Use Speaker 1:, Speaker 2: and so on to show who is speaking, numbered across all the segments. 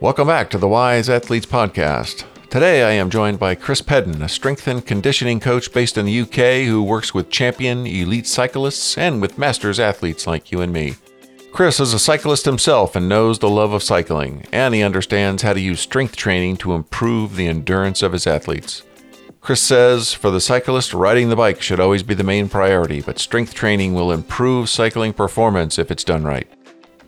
Speaker 1: Welcome back to the Wise Athletes Podcast. Today I am joined by Chris Peden, a strength and conditioning coach based in the UK who works with champion elite cyclists and with masters athletes like you and me. Chris is a cyclist himself and knows the love of cycling, and he understands how to use strength training to improve the endurance of his athletes. Chris says for the cyclist, riding the bike should always be the main priority, but strength training will improve cycling performance if it's done right.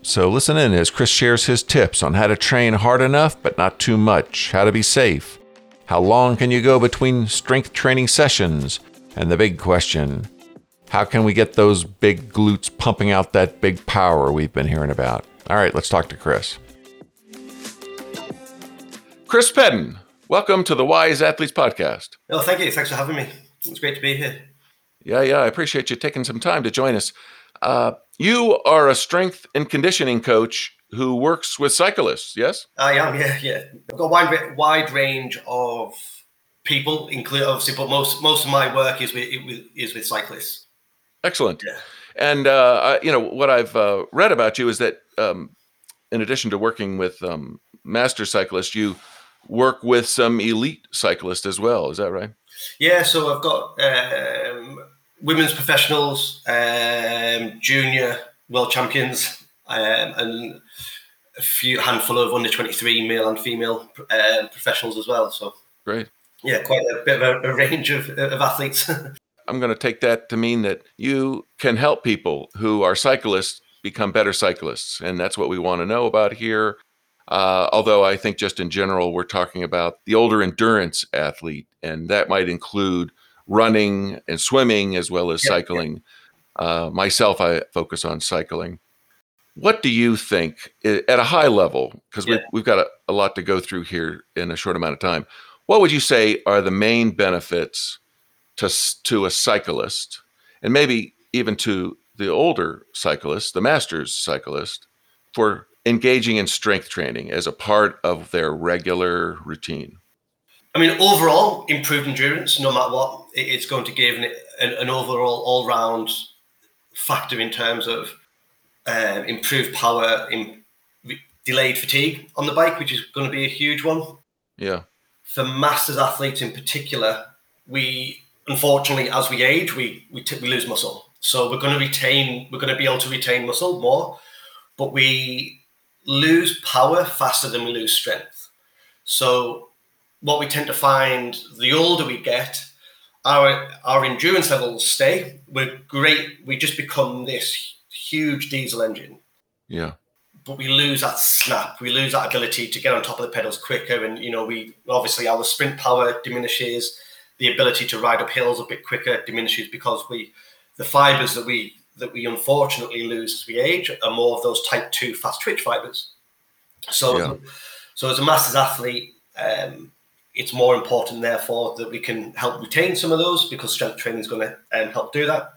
Speaker 1: So listen in as Chris shares his tips on how to train hard enough but not too much, how to be safe, how long can you go between strength training sessions, and the big question how can we get those big glutes pumping out that big power we've been hearing about? All right, let's talk to Chris. Chris Peden, welcome to the Wise Athletes Podcast.
Speaker 2: Oh, thank you. Thanks for having me. It's great to be here.
Speaker 1: Yeah, yeah, I appreciate you taking some time to join us. Uh, you are a strength and conditioning coach who works with cyclists, yes?
Speaker 2: I am, yeah, yeah. I've got a wide, wide range of people, include obviously, but most most of my work is with is with cyclists.
Speaker 1: Excellent. Yeah. And uh, you know what I've uh, read about you is that um, in addition to working with um, master cyclists, you work with some elite cyclists as well. Is that right?
Speaker 2: Yeah. So I've got um, women's professionals, um, junior world champions, um, and a few handful of under twenty three male and female uh, professionals as well. So
Speaker 1: great.
Speaker 2: Yeah, quite a bit of a, a range of, of athletes.
Speaker 1: I'm going to take that to mean that you can help people who are cyclists become better cyclists. And that's what we want to know about here. Uh, although I think just in general, we're talking about the older endurance athlete, and that might include running and swimming as well as cycling. Uh, myself, I focus on cycling. What do you think at a high level? Because yeah. we've, we've got a, a lot to go through here in a short amount of time. What would you say are the main benefits to, to a cyclist, and maybe even to the older cyclist, the master's cyclist, for engaging in strength training as a part of their regular routine?
Speaker 2: I mean, overall, improved endurance, no matter what, it's going to give an, an overall all round factor in terms of uh, improved power, in, delayed fatigue on the bike, which is going to be a huge one.
Speaker 1: Yeah.
Speaker 2: For masters athletes in particular, we unfortunately, as we age, we we, t- we lose muscle. So we're going to retain, we're going to be able to retain muscle more, but we lose power faster than we lose strength. So what we tend to find, the older we get, our our endurance levels stay. We're great. We just become this huge diesel engine.
Speaker 1: Yeah.
Speaker 2: But we lose that snap. We lose that ability to get on top of the pedals quicker, and you know, we obviously our sprint power diminishes the ability to ride up hills a bit quicker diminishes because we the fibers that we that we unfortunately lose as we age are more of those type 2 fast twitch fibers so yeah. so as a masters athlete um, it's more important therefore that we can help retain some of those because strength training is going to um, help do that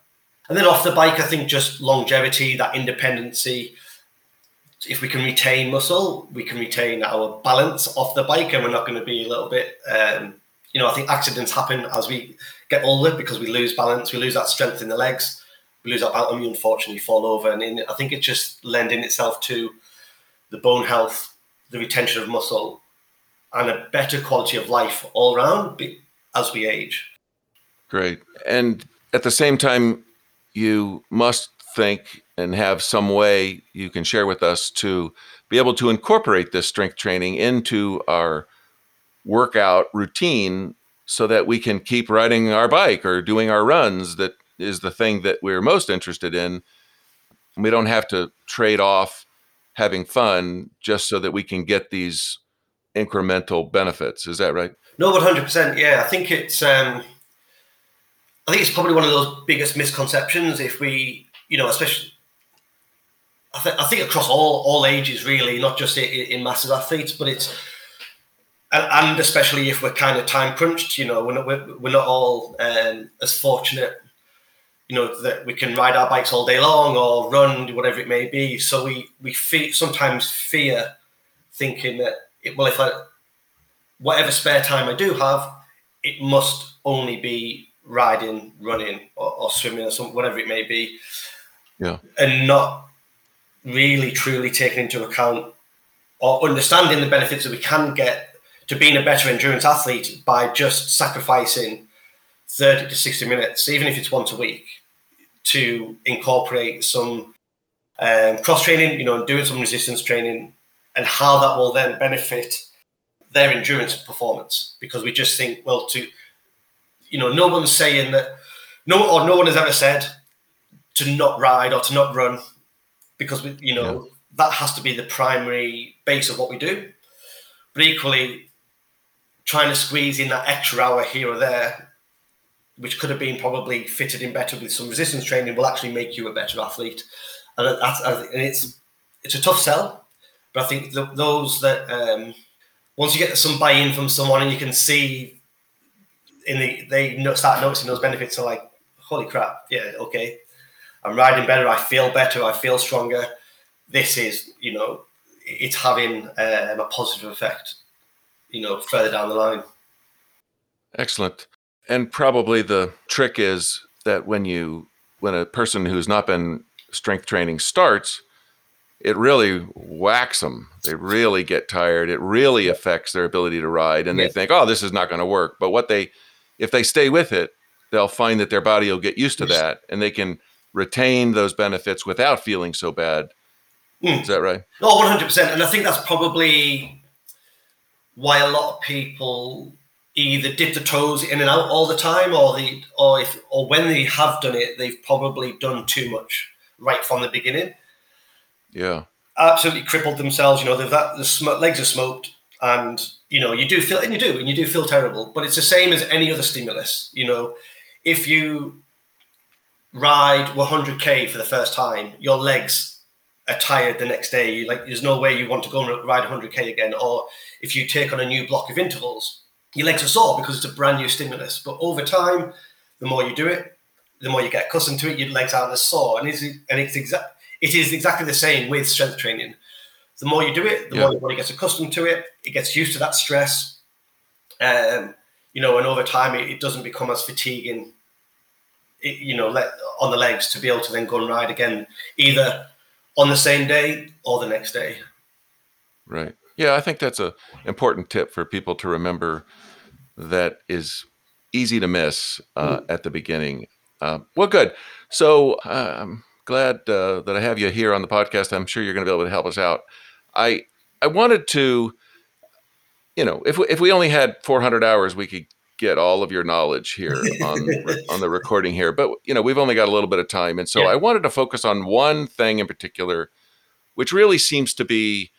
Speaker 2: and then off the bike i think just longevity that independency if we can retain muscle we can retain our balance off the bike and we're not going to be a little bit um, you know, I think accidents happen as we get older because we lose balance, we lose that strength in the legs, we lose that balance, and we unfortunately fall over. And in, I think it's just lending itself to the bone health, the retention of muscle, and a better quality of life all around as we age.
Speaker 1: Great. And at the same time, you must think and have some way you can share with us to be able to incorporate this strength training into our workout routine so that we can keep riding our bike or doing our runs that is the thing that we're most interested in we don't have to trade off having fun just so that we can get these incremental benefits. Is that right?
Speaker 2: No 100% yeah. I think it's um i think it's probably one of those biggest misconceptions if we you know especially I, th- I think across all all ages really not just in, in massive athletes but it's and especially if we're kind of time crunched, you know, we're not we're, we're not all um, as fortunate, you know, that we can ride our bikes all day long or run, whatever it may be. So we we fe- sometimes fear thinking that it, well, if I whatever spare time I do have, it must only be riding, running, or, or swimming, or some whatever it may be.
Speaker 1: Yeah,
Speaker 2: and not really truly taking into account or understanding the benefits that we can get to being a better endurance athlete by just sacrificing 30 to 60 minutes, even if it's once a week, to incorporate some um, cross training, you know, doing some resistance training, and how that will then benefit their endurance performance. Because we just think, well, to, you know, no one's saying that, no, or no one has ever said to not ride or to not run, because we, you know, yeah. that has to be the primary base of what we do. But equally, trying to squeeze in that extra hour here or there, which could have been probably fitted in better with some resistance training, will actually make you a better athlete. And uh, that's and it's it's a tough sell, but I think those that um, once you get some buy-in from someone and you can see in the they start noticing those benefits are like holy crap yeah okay i'm riding better i feel better i feel stronger this is you know it's having um, a positive effect you know, further down the line.
Speaker 1: Excellent. And probably the trick is that when you when a person who's not been strength training starts, it really whacks them. They really get tired. It really affects their ability to ride, and yeah. they think, "Oh, this is not going to work." But what they, if they stay with it, they'll find that their body will get used to that, and they can retain those benefits without feeling so bad. Mm. Is that right?
Speaker 2: Oh, one hundred percent. And I think that's probably why a lot of people either dip the toes in and out all the time, or the or if or when they have done it, they've probably done too much right from the beginning.
Speaker 1: Yeah,
Speaker 2: absolutely crippled themselves. You know, they've that the sm- legs are smoked, and you know you do feel and you do and you do feel terrible. But it's the same as any other stimulus. You know, if you ride 100k for the first time, your legs are tired the next day. You like, there's no way you want to go and ride 100k again. Or if you take on a new block of intervals, your legs are sore because it's a brand new stimulus. But over time, the more you do it, the more you get accustomed to it, your legs aren't as sore. And it's and it's exact. It is exactly the same with strength training. The more you do it, the yeah. more your body gets accustomed to it. It gets used to that stress. Um, you know, and over time, it, it doesn't become as fatiguing. It, you know, let, on the legs to be able to then go and ride again, either on the same day or the next day.
Speaker 1: Right. Yeah, I think that's a important tip for people to remember. That is easy to miss uh, mm. at the beginning. Uh, well, good. So I'm glad uh, that I have you here on the podcast. I'm sure you're going to be able to help us out. I I wanted to, you know, if we, if we only had 400 hours, we could get all of your knowledge here on on the recording here. But you know, we've only got a little bit of time, and so yeah. I wanted to focus on one thing in particular, which really seems to be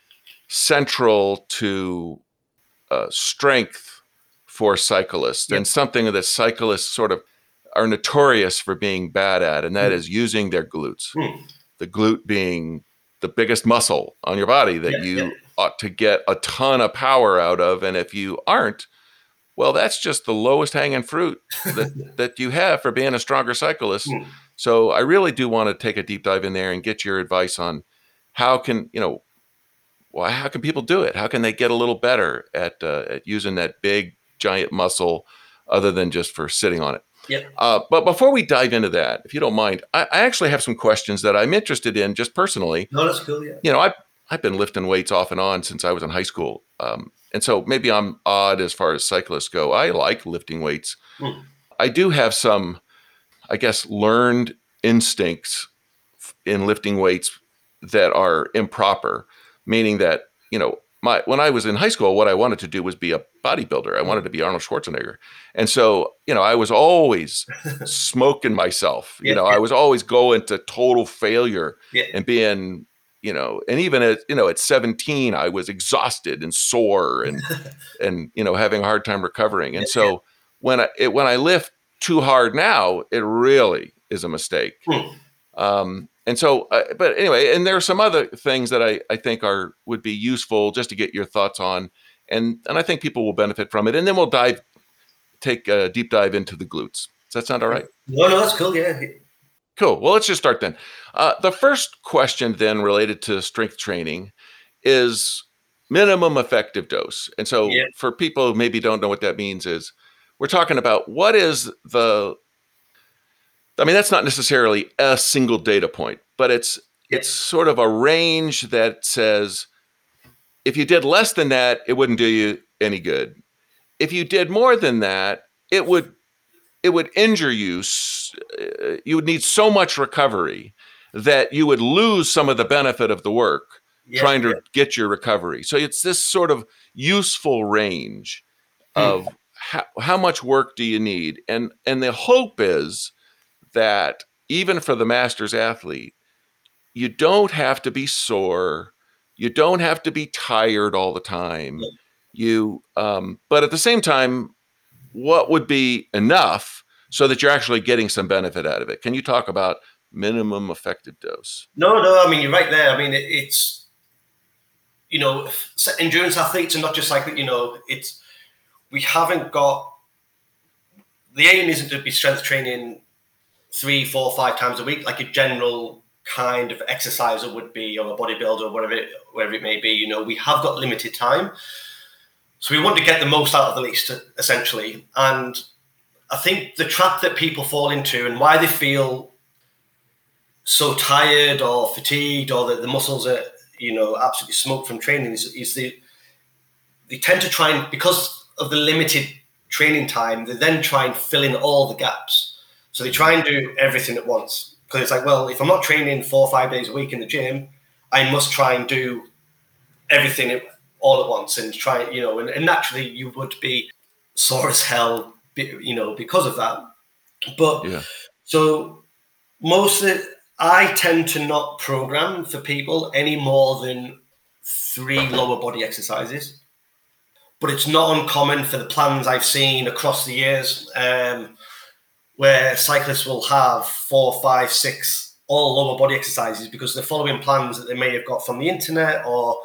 Speaker 1: central to uh, strength for cyclists, yeah. and something that cyclists sort of are notorious for being bad at, and that mm. is using their glutes. Mm. The glute being the biggest muscle on your body that yeah, you ought to get a ton of power out of, and if you aren't well, that's just the lowest hanging fruit that, that you have for being a stronger cyclist. Mm. So I really do want to take a deep dive in there and get your advice on how can, you know, well, how can people do it? How can they get a little better at, uh, at using that big giant muscle other than just for sitting on it?
Speaker 2: Yep.
Speaker 1: Uh, but before we dive into that, if you don't mind, I, I, actually have some questions that I'm interested in just personally.
Speaker 2: No, that's cool. Yeah.
Speaker 1: You know, I've, I've been lifting weights off and on since I was in high school. Um, and so maybe I'm odd as far as cyclists go. I like lifting weights. Mm. I do have some, I guess, learned instincts in lifting weights that are improper, meaning that, you know, my, when I was in high school, what I wanted to do was be a bodybuilder. I wanted to be Arnold Schwarzenegger. And so, you know, I was always smoking myself. You yeah, know, yeah. I was always going to total failure yeah. and being you know and even at you know at 17 i was exhausted and sore and and you know having a hard time recovering and so when i it, when i lift too hard now it really is a mistake hmm. Um, and so uh, but anyway and there are some other things that i i think are would be useful just to get your thoughts on and and i think people will benefit from it and then we'll dive take a deep dive into the glutes does that sound all right
Speaker 2: no no that's cool yeah
Speaker 1: Cool. Well, let's just start then. Uh, the first question, then, related to strength training is minimum effective dose. And so, yeah. for people who maybe don't know what that means, is we're talking about what is the I mean, that's not necessarily a single data point, but it's it's sort of a range that says if you did less than that, it wouldn't do you any good. If you did more than that, it would it would injure you. Uh, you would need so much recovery that you would lose some of the benefit of the work yeah, trying to yeah. get your recovery. So it's this sort of useful range hmm. of how, how much work do you need? And and the hope is that even for the masters athlete, you don't have to be sore, you don't have to be tired all the time. You um, but at the same time, what would be enough so that you're actually getting some benefit out of it? Can you talk about minimum effective dose?
Speaker 2: No, no, I mean you're right there. I mean it, it's you know endurance athletes and not just like you know it's we haven't got the aim isn't to be strength training three, four, five times a week like a general kind of exerciser would be or a bodybuilder or whatever it, whatever it may be. You know, we have got limited time. So we want to get the most out of the least, essentially. And I think the trap that people fall into and why they feel so tired or fatigued or that the muscles are, you know, absolutely smoked from training is, is they, they tend to try and, because of the limited training time, they then try and fill in all the gaps. So they try and do everything at once. Because it's like, well, if I'm not training four or five days a week in the gym, I must try and do everything all at once and try, you know, and, and naturally you would be sore as hell, you know, because of that. But yeah. so most of I tend to not program for people any more than three lower body exercises but it's not uncommon for the plans I've seen across the years um, where cyclists will have four, five, six all lower body exercises because they're following plans that they may have got from the internet or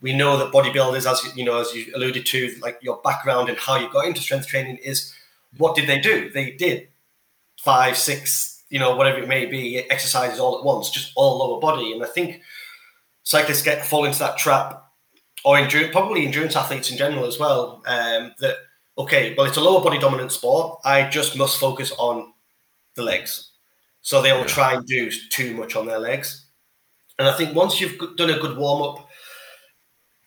Speaker 2: we know that bodybuilders, as you know, as you alluded to, like your background and how you got into strength training is what did they do? They did five, six, you know, whatever it may be, exercises all at once, just all lower body. And I think cyclists get fall into that trap or endurance, probably endurance athletes in general as well, um, that okay, well, it's a lower body dominant sport. I just must focus on the legs. So they will yeah. try and do too much on their legs. And I think once you've done a good warm up,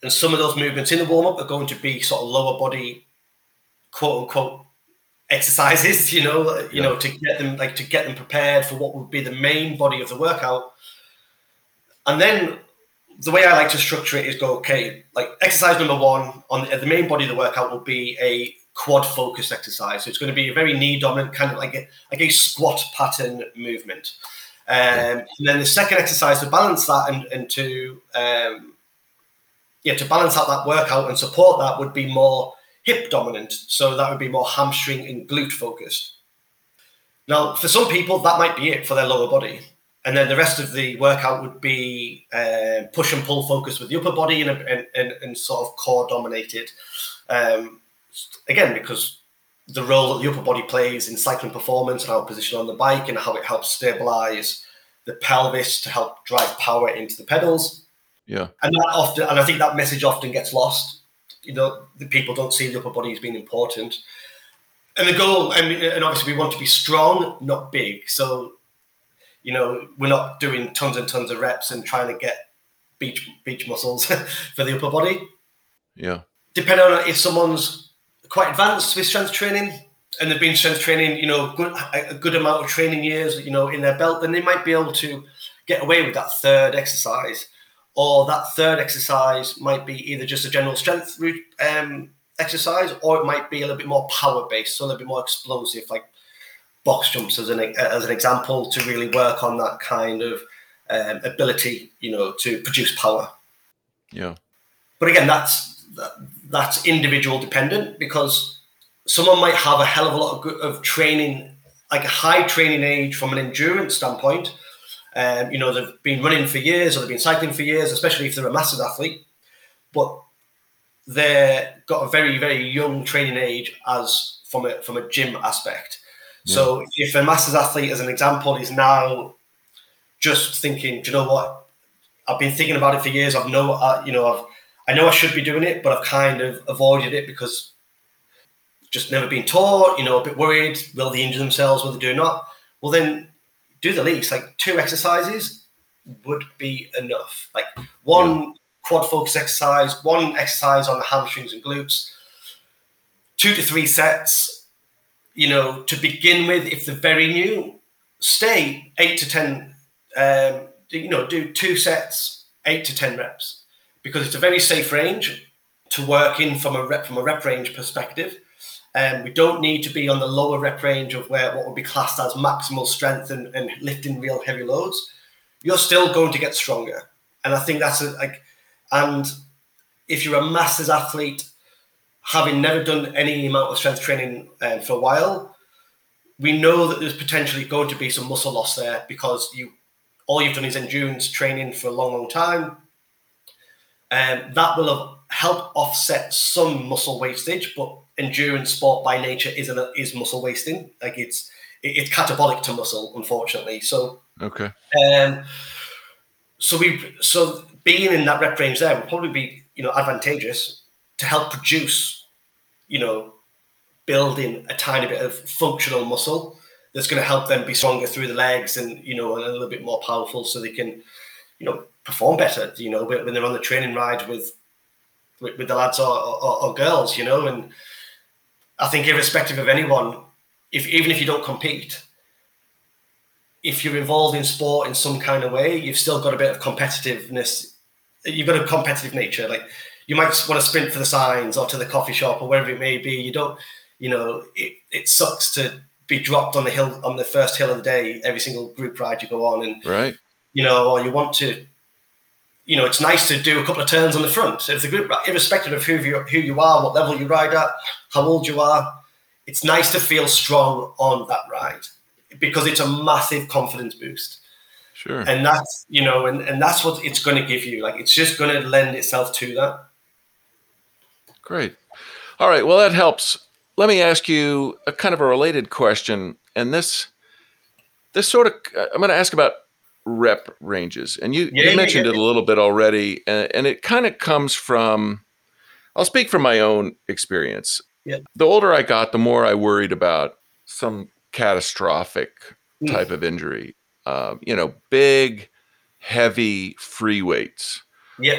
Speaker 2: and some of those movements in the warm up are going to be sort of lower body, quote unquote, exercises. You know, you yeah. know, to get them like to get them prepared for what would be the main body of the workout. And then the way I like to structure it is go, okay, like exercise number one on the, the main body of the workout will be a quad focused exercise. So it's going to be a very knee dominant, kind of like a, like a squat pattern movement. Um, and then the second exercise to balance that and, and to um, yeah to balance out that workout and support that would be more hip dominant. So that would be more hamstring and glute focused. Now, for some people, that might be it for their lower body and then the rest of the workout would be uh, push and pull focus with the upper body and, and, and, and sort of core dominated. Um, again, because the role that the upper body plays in cycling performance and how it position on the bike and how it helps stabilize the pelvis to help drive power into the pedals.
Speaker 1: Yeah.
Speaker 2: And that often, and I think that message often gets lost. You know, the people don't see the upper body as being important. And the goal, and, and obviously we want to be strong, not big. So you know, we're not doing tons and tons of reps and trying to get beach beach muscles for the upper body.
Speaker 1: Yeah.
Speaker 2: Depending on if someone's quite advanced with strength training and they've been strength training, you know, good, a good amount of training years, you know, in their belt, then they might be able to get away with that third exercise. Or that third exercise might be either just a general strength um, exercise, or it might be a little bit more power based, so a little bit more explosive, like box jumps as an as an example to really work on that kind of um, ability, you know, to produce power.
Speaker 1: Yeah.
Speaker 2: But again, that's that, that's individual dependent because someone might have a hell of a lot of, of training, like a high training age from an endurance standpoint. Um, you know, they've been running for years or they've been cycling for years, especially if they're a masters athlete. But they've got a very, very young training age as from a from a gym aspect. So if a masters athlete, as an example, is now just thinking, do you know what? I've been thinking about it for years. I've know, uh, you know, I've, I know I should be doing it, but I've kind of avoided it because just never been taught. You know, a bit worried. Will they injure themselves? Will they do not? Well, then do the least. Like two exercises would be enough. Like one yeah. quad focus exercise, one exercise on the hamstrings and glutes, two to three sets. You know, to begin with, if they're very new, stay eight to ten. Um, you know, do two sets, eight to ten reps, because it's a very safe range to work in from a rep from a rep range perspective. Um, we don't need to be on the lower rep range of where what would be classed as maximal strength and, and lifting real heavy loads. You're still going to get stronger, and I think that's a, like, and if you're a masters athlete, having never done any amount of strength training um, for a while, we know that there's potentially going to be some muscle loss there because you all you've done is endurance training for a long, long time. And um, that will have help offset some muscle wastage, but endurance sport by nature is a, is muscle wasting. Like it's it, it's catabolic to muscle, unfortunately. So
Speaker 1: okay.
Speaker 2: Um, so we so being in that rep range there would probably be you know advantageous to help produce you know building a tiny bit of functional muscle that's going to help them be stronger through the legs and you know a little bit more powerful so they can you know perform better you know when they're on the training ride with with, with the lads or, or, or, girls, you know. And I think, irrespective of anyone, if even if you don't compete, if you're involved in sport in some kind of way, you've still got a bit of competitiveness. You've got a competitive nature. Like you might want to sprint for the signs or to the coffee shop or wherever it may be. You don't, you know, it, it sucks to be dropped on the hill on the first hill of the day every single group ride you go on and
Speaker 1: right
Speaker 2: you know or you want to you know, it's nice to do a couple of turns on the front. So, if the group, irrespective of who you who you are, what level you ride at, how old you are, it's nice to feel strong on that ride because it's a massive confidence boost.
Speaker 1: Sure.
Speaker 2: And that's you know, and, and that's what it's going to give you. Like it's just going to lend itself to that.
Speaker 1: Great. All right. Well, that helps. Let me ask you a kind of a related question, and this this sort of I'm going to ask about rep ranges. And you, yeah, you mentioned yeah, yeah. it a little bit already, and, and it kind of comes from, I'll speak from my own experience. The older I got, the more I worried about some catastrophic mm. type of injury. Um, you know, big, heavy free weights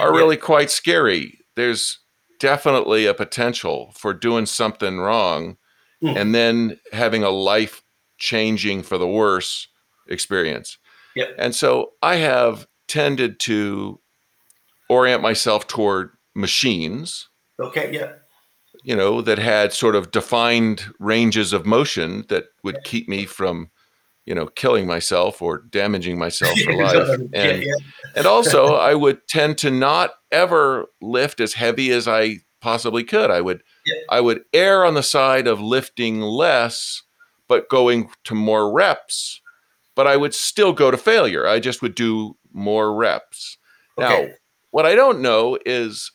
Speaker 1: are really quite scary. There's definitely a potential for doing something wrong mm. and then having a life changing for the worse experience.
Speaker 2: Yep.
Speaker 1: And so I have tended to orient myself toward machines.
Speaker 2: Okay, yeah.
Speaker 1: You know, that had sort of defined ranges of motion that would yeah. keep me from, you know, killing myself or damaging myself for life. And yeah, yeah. and also I would tend to not ever lift as heavy as I possibly could. I would I would err on the side of lifting less but going to more reps but I would still go to failure. I just would do more reps. Okay. Now, what I don't know is,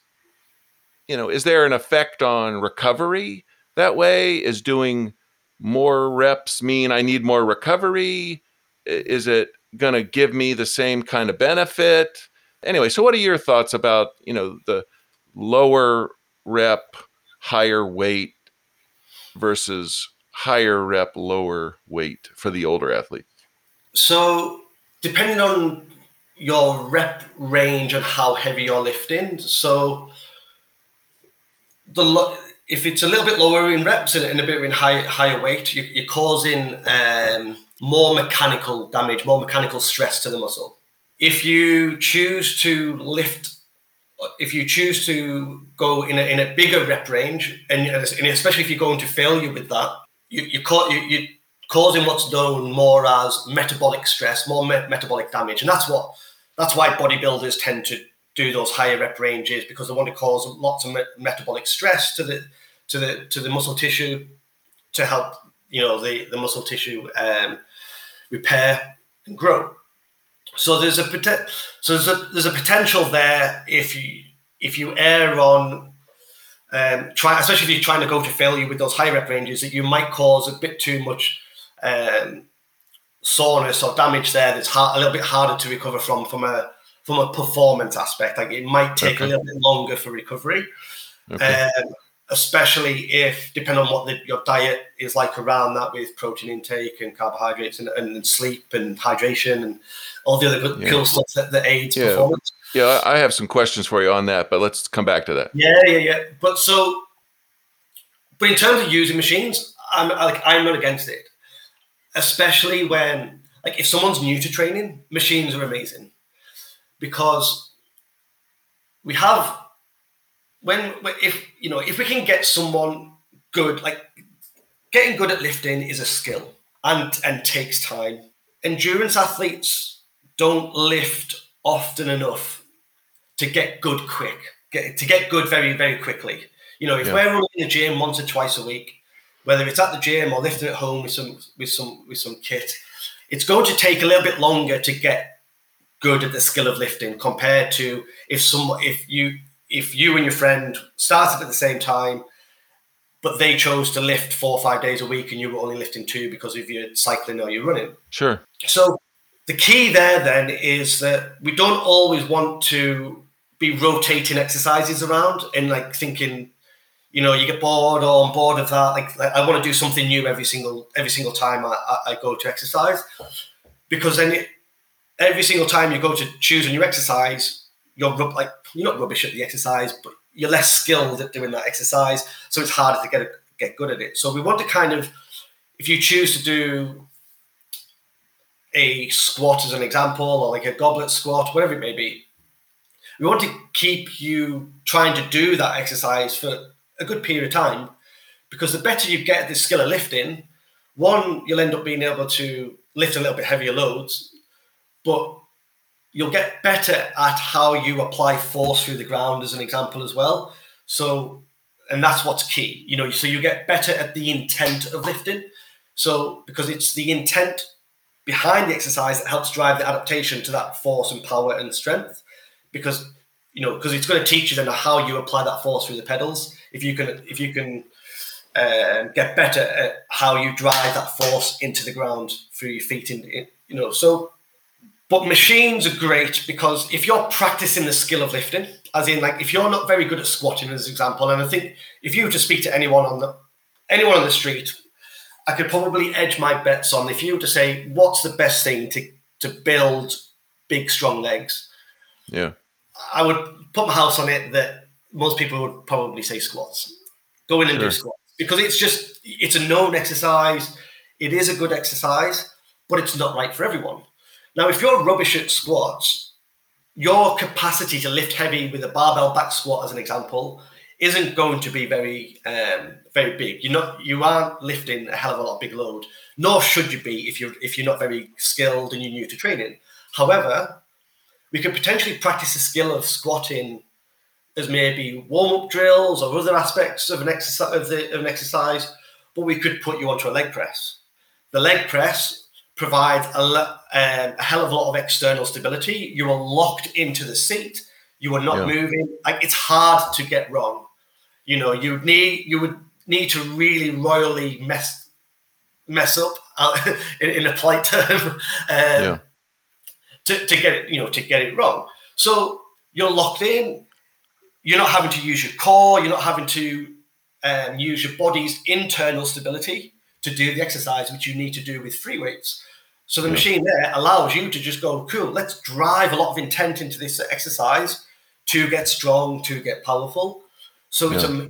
Speaker 1: you know, is there an effect on recovery that way? Is doing more reps mean I need more recovery? Is it going to give me the same kind of benefit? Anyway, so what are your thoughts about, you know, the lower rep, higher weight versus higher rep, lower weight for the older athlete?
Speaker 2: So, depending on your rep range and how heavy you're lifting, so the if it's a little bit lower in reps and, a bit in high, higher weight, you, are causing um, more mechanical damage, more mechanical stress to the muscle. If you choose to lift, if you choose to go in a, in a bigger rep range, and, and especially if you're going to failure with that, you you, you, you causing what's known more as metabolic stress, more me- metabolic damage, and that's what that's why bodybuilders tend to do those higher rep ranges because they want to cause lots of me- metabolic stress to the to the to the muscle tissue to help you know the the muscle tissue um, repair and grow. So there's a so there's a there's a potential there if you if you err on um, try especially if you're trying to go to failure with those high rep ranges that you might cause a bit too much um, soreness or damage there that's hard, a little bit harder to recover from from a from a performance aspect. Like it might take okay. a little bit longer for recovery, okay. um, especially if depending on what the, your diet is like around that with protein intake and carbohydrates and, and sleep and hydration and all the other good, yeah. cool stuff that, that aids yeah. performance.
Speaker 1: Yeah, I have some questions for you on that, but let's come back to that.
Speaker 2: Yeah, yeah, yeah. But so, but in terms of using machines, I'm like I'm not against it, especially when like if someone's new to training, machines are amazing. Because we have when if you know if we can get someone good like getting good at lifting is a skill and and takes time. Endurance athletes don't lift often enough to get good quick get to get good very very quickly. You know if yeah. we're running in the gym once or twice a week whether it's at the gym or lifting at home with some with some with some kit it's going to take a little bit longer to get good at the skill of lifting compared to if some if you if you and your friend started at the same time, but they chose to lift four or five days a week and you were only lifting two because of your cycling or your running.
Speaker 1: Sure.
Speaker 2: So the key there then is that we don't always want to be rotating exercises around and like thinking, you know, you get bored or I'm bored of that. Like, like I want to do something new every single every single time I, I go to exercise, because then it, every single time you go to choose a new exercise, you're like you're not rubbish at the exercise, but you're less skilled at doing that exercise, so it's harder to get get good at it. So we want to kind of, if you choose to do a squat as an example, or like a goblet squat, whatever it may be, we want to keep you trying to do that exercise for a good period of time, because the better you get the skill of lifting, one you'll end up being able to lift a little bit heavier loads, but you'll get better at how you apply force through the ground as an example as well. So and that's what's key you know so you get better at the intent of lifting. So because it's the intent behind the exercise that helps drive the adaptation to that force and power and strength because you know because it's going to teach you then how you apply that force through the pedals if you can if you can uh, get better at how you drive that force into the ground through your feet in, in you know so but machines are great because if you're practicing the skill of lifting, as in like if you're not very good at squatting, as an example, and I think if you were to speak to anyone on the anyone on the street, I could probably edge my bets on if you were to say what's the best thing to to build big strong legs.
Speaker 1: Yeah.
Speaker 2: I would put my house on it that most people would probably say squats. Go in and sure. do squats because it's just it's a known exercise. It is a good exercise, but it's not right for everyone. Now, if you're rubbish at squats, your capacity to lift heavy with a barbell back squat, as an example, isn't going to be very um, very big. You're not you aren't lifting a hell of a lot of big load, nor should you be if you're if you're not very skilled and you're new to training. However, we could potentially practice the skill of squatting as maybe warm up drills or other aspects of an exercise of, the, of an exercise, but we could put you onto a leg press. The leg press provides a, um, a, hell of a lot of external stability. You are locked into the seat. You are not yeah. moving. Like it's hard to get wrong. You know, you need you would need to really royally mess mess up uh, in, in, a polite term um, yeah. to, to get it. You know, to get it wrong. So you're locked in. You're not having to use your core. You're not having to um, use your body's internal stability to do the exercise which you need to do with free weights. So the machine there allows you to just go, cool, let's drive a lot of intent into this exercise to get strong, to get powerful. So it's a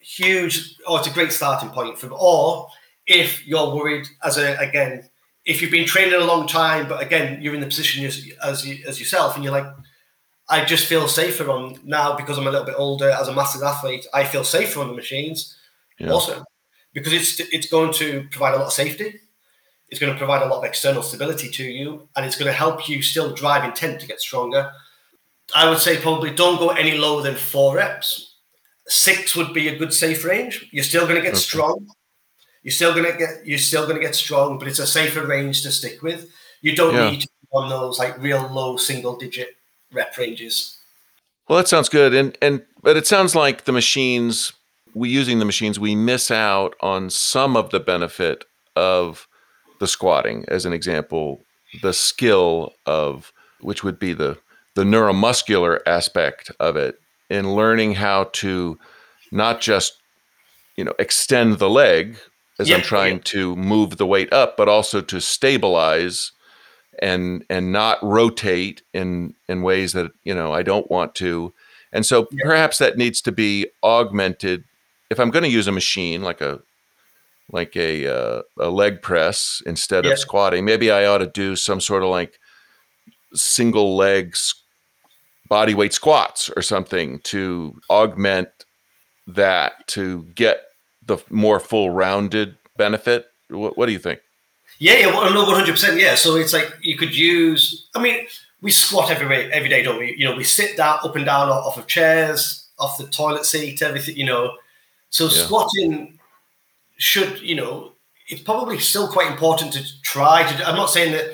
Speaker 2: huge, or it's a great starting point for, or if you're worried as a, again, if you've been training a long time, but again, you're in the position as, as, as yourself and you're like, I just feel safer on now because I'm a little bit older as a masters athlete. I feel safer on the machines. Yeah. Awesome because it's it's going to provide a lot of safety. It's going to provide a lot of external stability to you, and it's going to help you still drive intent to get stronger. I would say probably don't go any lower than four reps. Six would be a good safe range. You're still going to get okay. strong. You're still going to get you're still going to get strong, but it's a safer range to stick with. You don't yeah. need to be on those like real low single digit rep ranges.
Speaker 1: Well, that sounds good, and and but it sounds like the machines we using the machines, we miss out on some of the benefit of the squatting, as an example, the skill of which would be the the neuromuscular aspect of it in learning how to not just you know extend the leg as yeah, I'm trying yeah. to move the weight up, but also to stabilize and and not rotate in in ways that you know I don't want to. And so yeah. perhaps that needs to be augmented if I'm going to use a machine like a like a uh, a leg press instead yeah. of squatting, maybe I ought to do some sort of like single legs body weight squats or something to augment that to get the more full rounded benefit. What, what do you think?
Speaker 2: Yeah, yeah, no, one hundred percent. Yeah, so it's like you could use. I mean, we squat every day, every day, don't we? You know, we sit down, up and down off of chairs, off the toilet seat, everything. You know, so yeah. squatting should, you know, it's probably still quite important to try to. I'm not saying that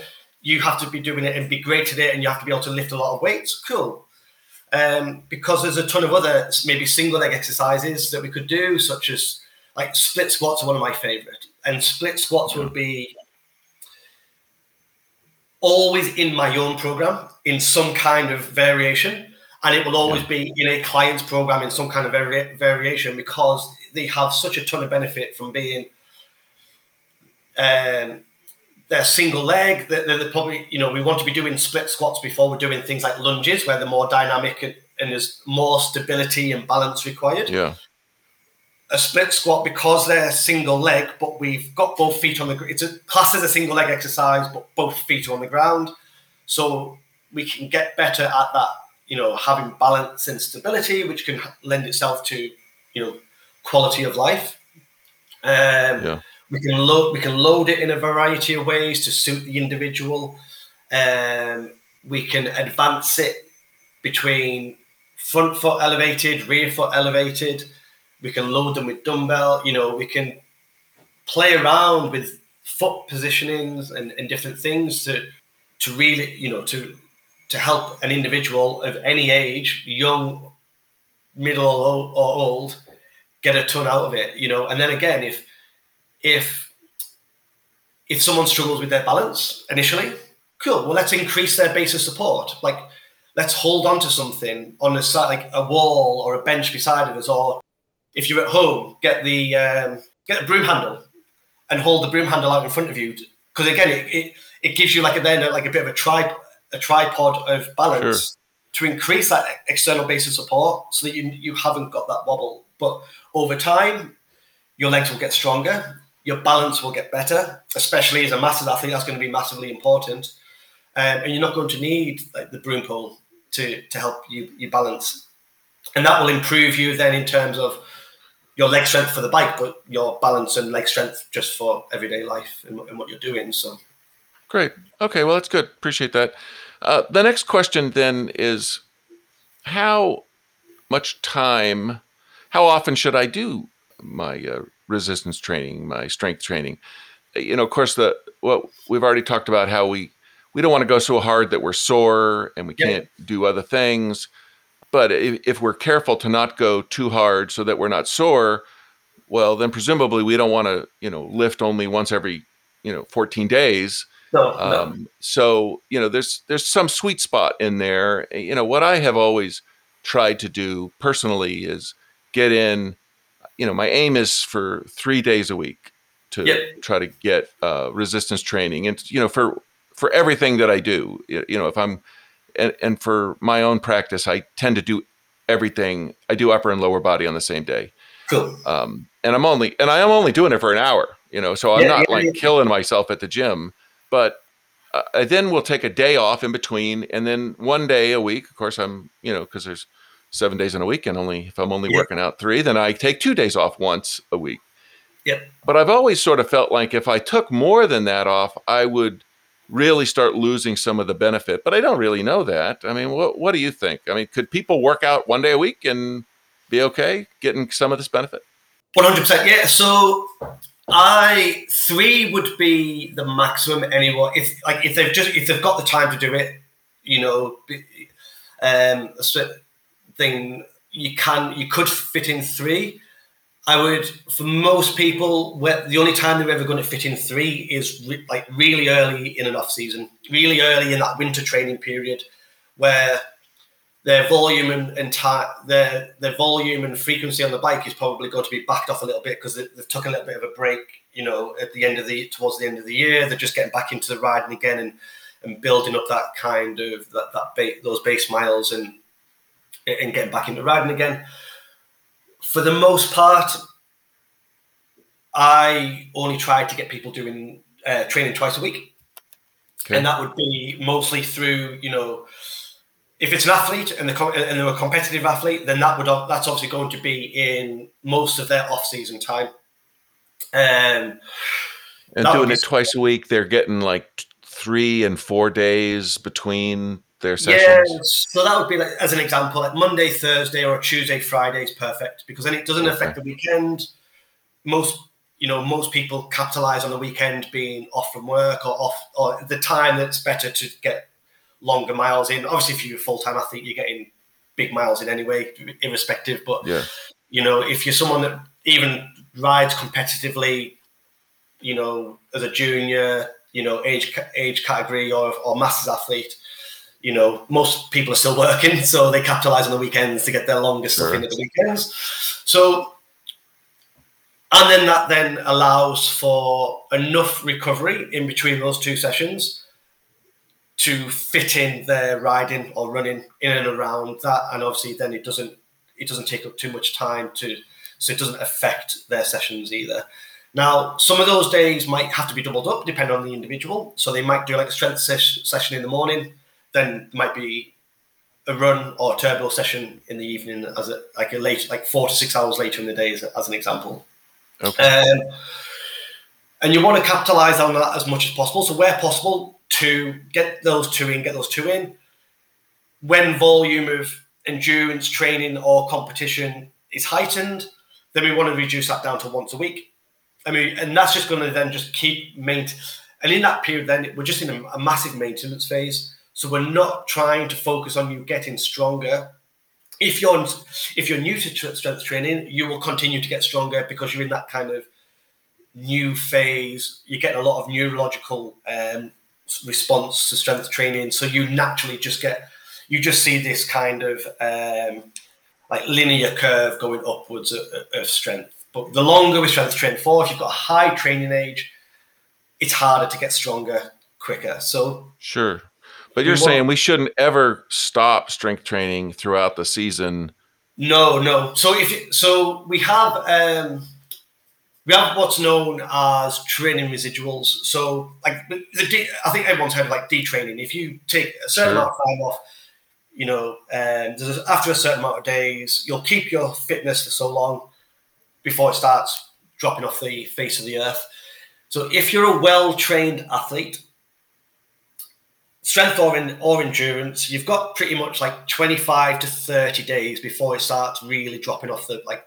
Speaker 2: you have to be doing it and be great at it, and you have to be able to lift a lot of weights. Cool, um, because there's a ton of other maybe single leg exercises that we could do, such as like split squats are one of my favorite, and split squats would be always in my own program in some kind of variation. And it will always be in a client's program in some kind of vari- variation because they have such a ton of benefit from being um, they're single leg. They're, they're, probably, you know, we want to be doing split squats before we're doing things like lunges where they're more dynamic and, and there's more stability and balance required.
Speaker 1: Yeah
Speaker 2: a split squat because they're single leg, but we've got both feet on the. Ground. It's a class as a single leg exercise, but both feet are on the ground, so we can get better at that. You know, having balance and stability, which can lend itself to you know quality of life. Um, yeah. We can load we can load it in a variety of ways to suit the individual. Um, we can advance it between front foot elevated, rear foot elevated we can load them with dumbbell. You know, we can play around with foot positionings and, and different things to to really, you know, to to help an individual of any age, young, middle or old, get a ton out of it. You know, and then again, if if if someone struggles with their balance initially, cool. Well, let's increase their base of support. Like, let's hold on to something on the side, like a wall or a bench beside of us, or if you're at home, get the um, get the broom handle and hold the broom handle out in front of you. Because again, it, it, it gives you like a then like a bit of a tri a tripod of balance sure. to increase that external base of support, so that you you haven't got that wobble. But over time, your legs will get stronger, your balance will get better, especially as a master. I think that's going to be massively important, um, and you're not going to need like the broom pole to to help you you balance, and that will improve you then in terms of your leg strength for the bike, but your balance and leg strength just for everyday life and, and what you're doing. So
Speaker 1: great. Okay, well that's good. Appreciate that. Uh, the next question then is how much time, how often should I do my uh, resistance training, my strength training? You know, of course, the well, we've already talked about how we we don't want to go so hard that we're sore and we can't do other things. But if, if we're careful to not go too hard so that we're not sore, well, then presumably we don't want to, you know, lift only once every, you know, 14 days.
Speaker 2: No, um, no.
Speaker 1: So you know, there's there's some sweet spot in there. You know, what I have always tried to do personally is get in. You know, my aim is for three days a week to yep. try to get uh, resistance training, and you know, for for everything that I do. You know, if I'm and, and for my own practice, I tend to do everything. I do upper and lower body on the same day.
Speaker 2: Cool.
Speaker 1: Um, and I'm only and I am only doing it for an hour. You know, so I'm yeah, not yeah, like yeah. killing myself at the gym. But uh, I then will take a day off in between, and then one day a week. Of course, I'm you know because there's seven days in a week, and only if I'm only working out three, then I take two days off once a week.
Speaker 2: Yep.
Speaker 1: But I've always sort of felt like if I took more than that off, I would really start losing some of the benefit. But I don't really know that. I mean, what what do you think? I mean, could people work out one day a week and be okay getting some of this benefit?
Speaker 2: One hundred percent, yeah. So I three would be the maximum anyway. If like if they've just if they've got the time to do it, you know, um, a certain thing you can you could fit in three. I would, for most people, the only time they're ever going to fit in three is re- like really early in an off season, really early in that winter training period, where their volume and, and ta- their their volume and frequency on the bike is probably going to be backed off a little bit because they, have took a little bit of a break. You know, at the end of the towards the end of the year, they're just getting back into the riding again and and building up that kind of that that ba- those base miles and and getting back into riding again. For the most part, I only try to get people doing uh, training twice a week, okay. and that would be mostly through you know if it's an athlete and they're, and they're a competitive athlete, then that would that's obviously going to be in most of their off season time. Um,
Speaker 1: and doing it twice a week, they're getting like three and four days between their sessions.
Speaker 2: Yeah, so that would be like as an example, like Monday, Thursday, or Tuesday, Friday is perfect because then it doesn't affect the weekend. Most you know, most people capitalize on the weekend being off from work or off or the time that's better to get longer miles in. Obviously, if you're a full time athlete, you're getting big miles in anyway, irrespective. But
Speaker 1: yeah.
Speaker 2: you know, if you're someone that even rides competitively, you know, as a junior, you know, age age category or or masters athlete, you know, most people are still working, so they capitalize on the weekends to get their longest sure. stuff in at the weekends. So and then that then allows for enough recovery in between those two sessions to fit in their riding or running in and around that and obviously then it doesn't it doesn't take up too much time to so it doesn't affect their sessions either now some of those days might have to be doubled up depending on the individual so they might do like a strength ses- session in the morning then might be a run or a turbo session in the evening as a like a late like four to six hours later in the day as, as an example Okay. Um, and you want to capitalize on that as much as possible. So where possible, to get those two in, get those two in. When volume of endurance training or competition is heightened, then we want to reduce that down to once a week. I mean, and that's just going to then just keep maint. And in that period, then we're just in a, a massive maintenance phase. So we're not trying to focus on you getting stronger if you're if you're new to strength training, you will continue to get stronger because you're in that kind of new phase. You're getting a lot of neurological um, response to strength training, so you naturally just get you just see this kind of um, like linear curve going upwards of, of, strength. But the longer we strength train for, if you've got a high training age, it's harder to get stronger quicker. So
Speaker 1: sure. But you're saying we shouldn't ever stop strength training throughout the season.
Speaker 2: No, no. So if so, we have um, we have what's known as training residuals. So like the I think everyone's heard of like detraining. If you take a certain sure. amount of time off, you know, um, after a certain amount of days, you'll keep your fitness for so long before it starts dropping off the face of the earth. So if you're a well trained athlete strength or in or endurance, you've got pretty much like 25 to 30 days before it starts really dropping off the like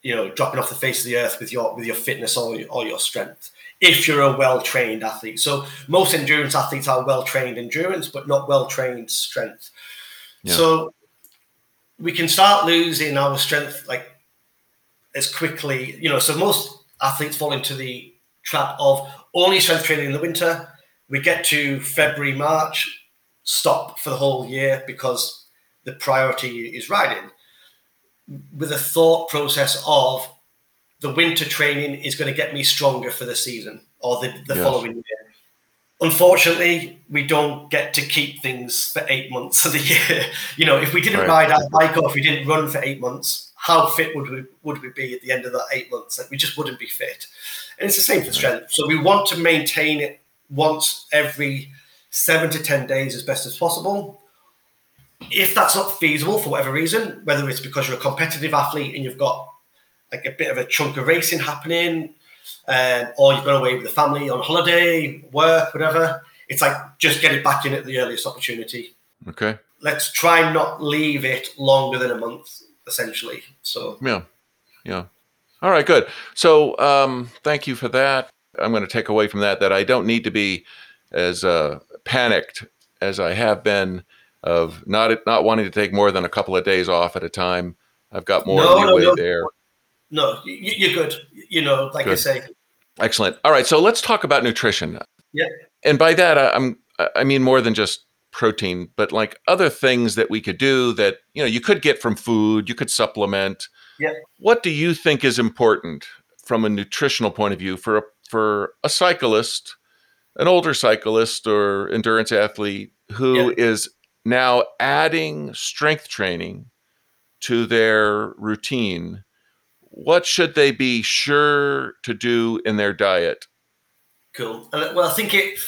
Speaker 2: you know dropping off the face of the earth with your with your fitness or your, or your strength if you're a well-trained athlete so most endurance athletes are well-trained endurance but not well-trained strength yeah. so we can start losing our strength like as quickly you know so most athletes fall into the trap of only strength training in the winter we get to February, March, stop for the whole year because the priority is riding. With a thought process of the winter training is going to get me stronger for the season or the, the yes. following year. Unfortunately, we don't get to keep things for eight months of the year. You know, if we didn't right. ride our bike or if we didn't run for eight months, how fit would we would we be at the end of that eight months? Like we just wouldn't be fit. And it's the same for strength. So we want to maintain it once every seven to 10 days as best as possible. If that's not feasible for whatever reason, whether it's because you're a competitive athlete and you've got like a bit of a chunk of racing happening, um, or you've gone away with the family on holiday, work, whatever, it's like just get it back in at the earliest opportunity.
Speaker 1: Okay.
Speaker 2: Let's try not leave it longer than a month, essentially. So
Speaker 1: yeah, yeah. All right, good. So um, thank you for that. I'm going to take away from that that I don't need to be as uh, panicked as I have been of not not wanting to take more than a couple of days off at a time. I've got more no, leeway no, no. there.
Speaker 2: No, you're good. You know, like good. I say.
Speaker 1: Excellent. All right, so let's talk about nutrition.
Speaker 2: Yeah.
Speaker 1: And by that, I'm I mean more than just protein, but like other things that we could do that you know you could get from food, you could supplement.
Speaker 2: Yeah.
Speaker 1: What do you think is important from a nutritional point of view for a for a cyclist an older cyclist or endurance athlete who yeah. is now adding strength training to their routine, what should they be sure to do in their diet?
Speaker 2: Cool. Uh, well, I think it.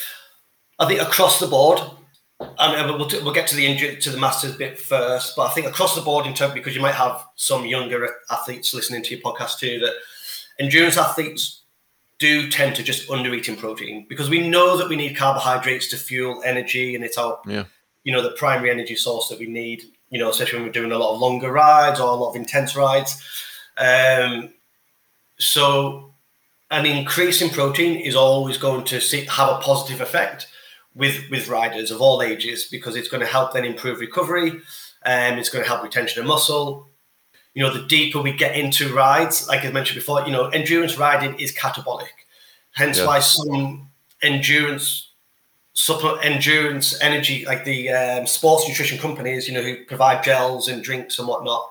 Speaker 2: I think across the board. I mean, we'll, we'll get to the injury, to the masters bit first, but I think across the board in terms because you might have some younger athletes listening to your podcast too that endurance athletes do tend to just under eating protein because we know that we need carbohydrates to fuel energy and it's our yeah. you know the primary energy source that we need you know especially when we're doing a lot of longer rides or a lot of intense rides um, so an increase in protein is always going to see, have a positive effect with with riders of all ages because it's going to help then improve recovery and um, it's going to help retention of muscle you know the deeper we get into rides like i mentioned before you know endurance riding is catabolic hence yeah. why some endurance super endurance energy like the um, sports nutrition companies you know who provide gels and drinks and whatnot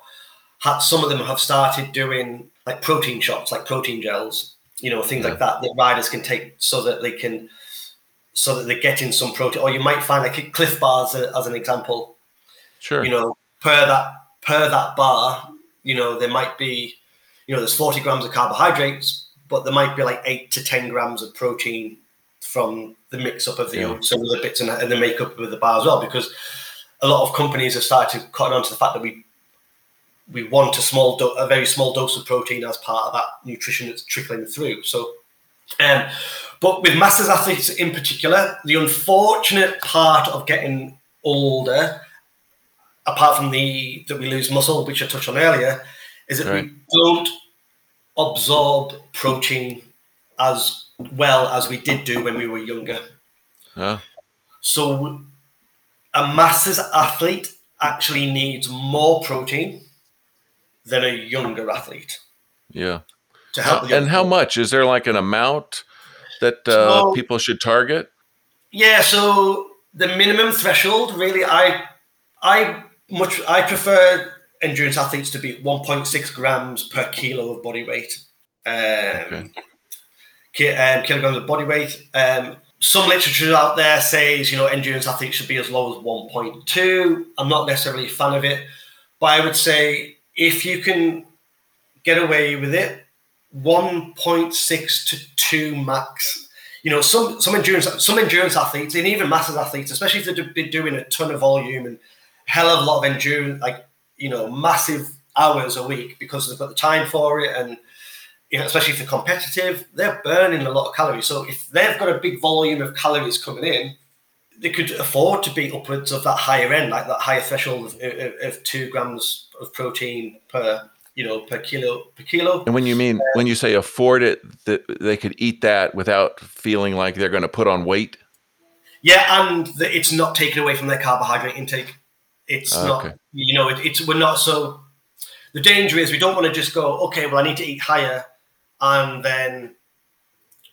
Speaker 2: some of them have started doing like protein shots like protein gels you know things yeah. like that that riders can take so that they can so that they're getting some protein or you might find like Clif bars as an example
Speaker 1: sure
Speaker 2: you know per that per that bar you know there might be you know there's 40 grams of carbohydrates but there might be like 8 to 10 grams of protein from the mix up of the yeah. oats and the bits and, and the makeup of the bar as well because a lot of companies have started cutting on to the fact that we we want a small do- a very small dose of protein as part of that nutrition that's trickling through. So, um, but with masters athletes in particular, the unfortunate part of getting older, apart from the that we lose muscle, which I touched on earlier, is that right. we don't absorb protein as well as we did do when we were younger.
Speaker 1: Yeah.
Speaker 2: So, a masters athlete actually needs more protein than a younger athlete.
Speaker 1: Yeah. To help how, and how much is there like an amount that uh, so, people should target?
Speaker 2: Yeah, so the minimum threshold really I I much I prefer endurance athletes to be 1.6 grams per kilo of body weight. Um, okay. ki- um, kilograms of body weight. Um, some literature out there says you know endurance athletes should be as low as 1.2. I'm not necessarily a fan of it, but I would say if you can get away with it, 1.6 to 2 max. You know, some some endurance some endurance athletes and even masters athletes, especially if they've been doing a ton of volume and hell of a lot of endurance, like you know, massive hours a week because they've got the time for it and you know, especially if they're competitive, they're burning a lot of calories. So if they've got a big volume of calories coming in, they could afford to be upwards of that higher end, like that higher threshold of, of, of two grams of protein per you know per kilo per kilo.
Speaker 1: And when you mean uh, when you say afford it, that they could eat that without feeling like they're going to put on weight.
Speaker 2: Yeah, and the, it's not taken away from their carbohydrate intake. It's ah, not, you know, it, it's we're not so. The danger is we don't want to just go, okay, well, I need to eat higher, and then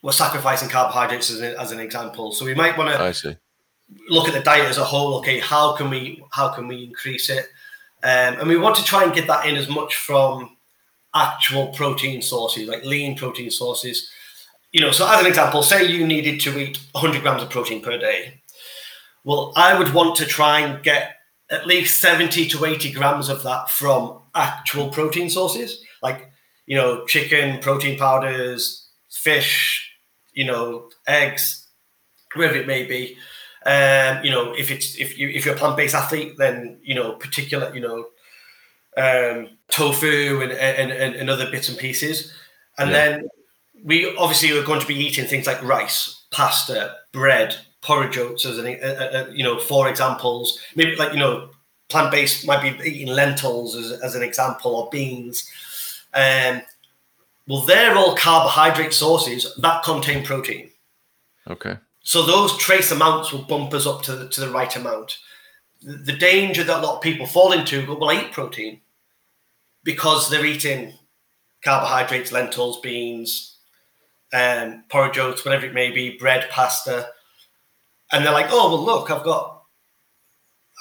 Speaker 2: we're sacrificing carbohydrates as, as an example. So we might want to. Look at the diet as a whole. Okay, how can we how can we increase it? Um, and we want to try and get that in as much from actual protein sources, like lean protein sources. You know, so as an example, say you needed to eat 100 grams of protein per day. Well, I would want to try and get at least 70 to 80 grams of that from actual protein sources, like, you know, chicken, protein powders, fish, you know, eggs, whatever it may be. Um, you know, if it's if you if you're a plant based athlete, then you know particular you know um, tofu and, and and other bits and pieces, and yeah. then we obviously are going to be eating things like rice, pasta, bread, porridge oats as an uh, uh, you know for examples. Maybe like you know plant based might be eating lentils as, as an example or beans. Um, well, they're all carbohydrate sources that contain protein.
Speaker 1: Okay.
Speaker 2: So those trace amounts will bump us up to the, to the right amount. The, danger that a lot of people fall into, will eat protein because they're eating carbohydrates, lentils, beans, um, porridge oats, whatever it may be, bread, pasta, and they're like, "Oh well, look, I've got,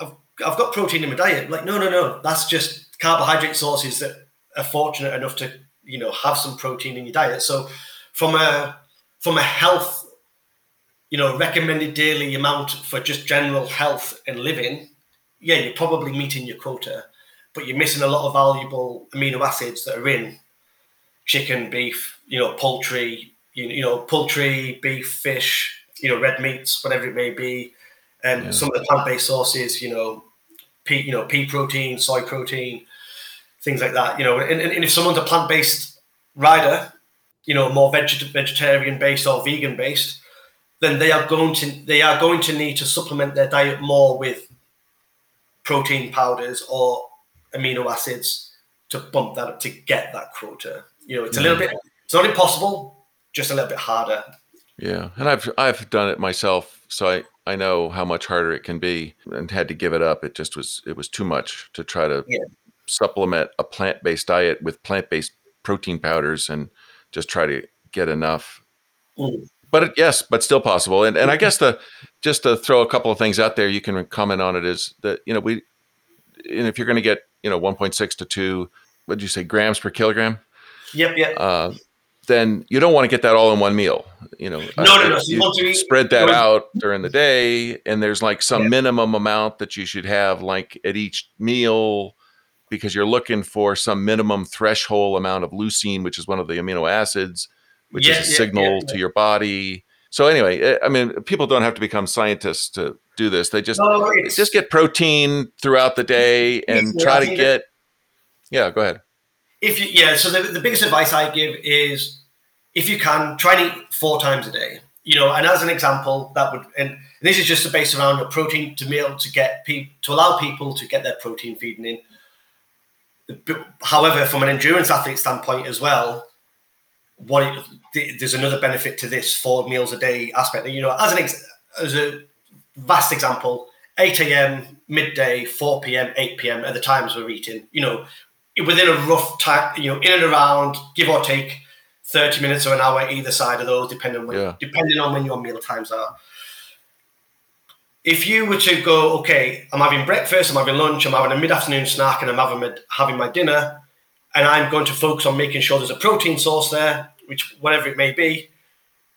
Speaker 2: I've, I've got protein in my diet." Like, no, no, no, that's just carbohydrate sources that are fortunate enough to, you know, have some protein in your diet. So, from a from a health you know, recommended daily amount for just general health and living, yeah, you're probably meeting your quota, but you're missing a lot of valuable amino acids that are in chicken, beef, you know, poultry, you, you know, poultry, beef, fish, you know, red meats, whatever it may be, and yeah. some of the plant-based sources, you know, pea, you know, pea protein, soy protein, things like that. You know, and, and if someone's a plant-based rider, you know, more veget- vegetarian-based or vegan-based, then they are going to they are going to need to supplement their diet more with protein powders or amino acids to bump that up to get that quota. You know, it's a little bit it's not impossible, just a little bit harder.
Speaker 1: Yeah, and I've I've done it myself, so I I know how much harder it can be, and had to give it up. It just was it was too much to try to yeah. supplement a plant based diet with plant based protein powders and just try to get enough. Mm but it, yes, but still possible. And and I guess the just to throw a couple of things out there, you can comment on it is that you know we, and if you're going to get you know 1.6 to two, what did you say grams per kilogram?
Speaker 2: Yep, yep.
Speaker 1: Uh, then you don't want to get that all in one meal. You know,
Speaker 2: no, no, no.
Speaker 1: You, you spread that out during the day, and there's like some yeah. minimum amount that you should have, like at each meal, because you're looking for some minimum threshold amount of leucine, which is one of the amino acids which yeah, is a yeah, signal to your body. So anyway, eh, I mean, people don't have to become scientists to do this. They just no, just get protein throughout the day and try to get. Yeah, go ahead.
Speaker 2: If you yeah, so the, the biggest advice I give is if you can try and eat four times a day. You know, and as an example, that would and this is just based around a protein to be able to get people to allow people to get their protein feeding in. However, from an endurance athlete standpoint as well, what it, there's another benefit to this four meals a day aspect. You know, as an ex, as a vast example, 8 a.m., midday, 4 p.m., 8 p.m. are the times we're eating. You know, within a rough time, you know, in and around, give or take 30 minutes or an hour either side of those, depending on when, yeah. depending on when your meal times are. If you were to go, okay, I'm having breakfast, I'm having lunch, I'm having a mid-afternoon snack, and I'm having my, having my dinner, and I'm going to focus on making sure there's a protein source there, which whatever it may be,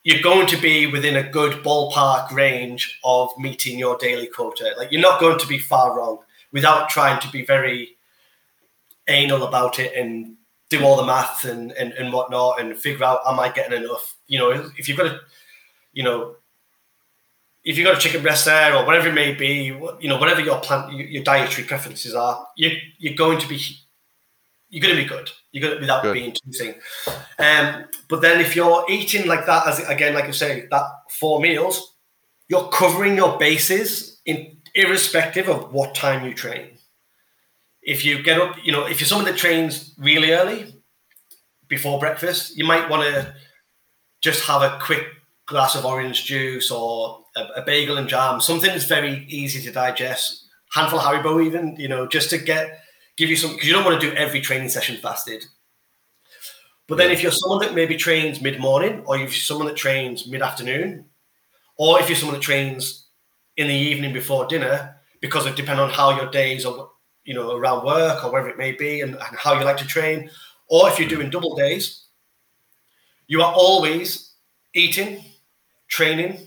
Speaker 2: you're going to be within a good ballpark range of meeting your daily quota. Like you're not going to be far wrong without trying to be very anal about it and do all the math and, and, and whatnot and figure out am I getting enough? You know, if you've got a, you know, if you've got a chicken breast there or whatever it may be, you know, whatever your plant, your dietary preferences are, you, you're going to be you're going to be good. You're going to without good. being too thin. Um, but then if you're eating like that, as again, like I say, that four meals, you're covering your bases in irrespective of what time you train. If you get up, you know, if you're someone that trains really early before breakfast, you might want to just have a quick glass of orange juice or a, a bagel and jam, something that's very easy to digest. Handful of Haribo, even, you know, just to get give you some because you don't want to do every training session fasted. But then, if you're someone that maybe trains mid morning, or if you're someone that trains mid afternoon, or if you're someone that trains in the evening before dinner, because it depends on how your days are, you know, around work or wherever it may be, and, and how you like to train, or if you're mm-hmm. doing double days, you are always eating, training,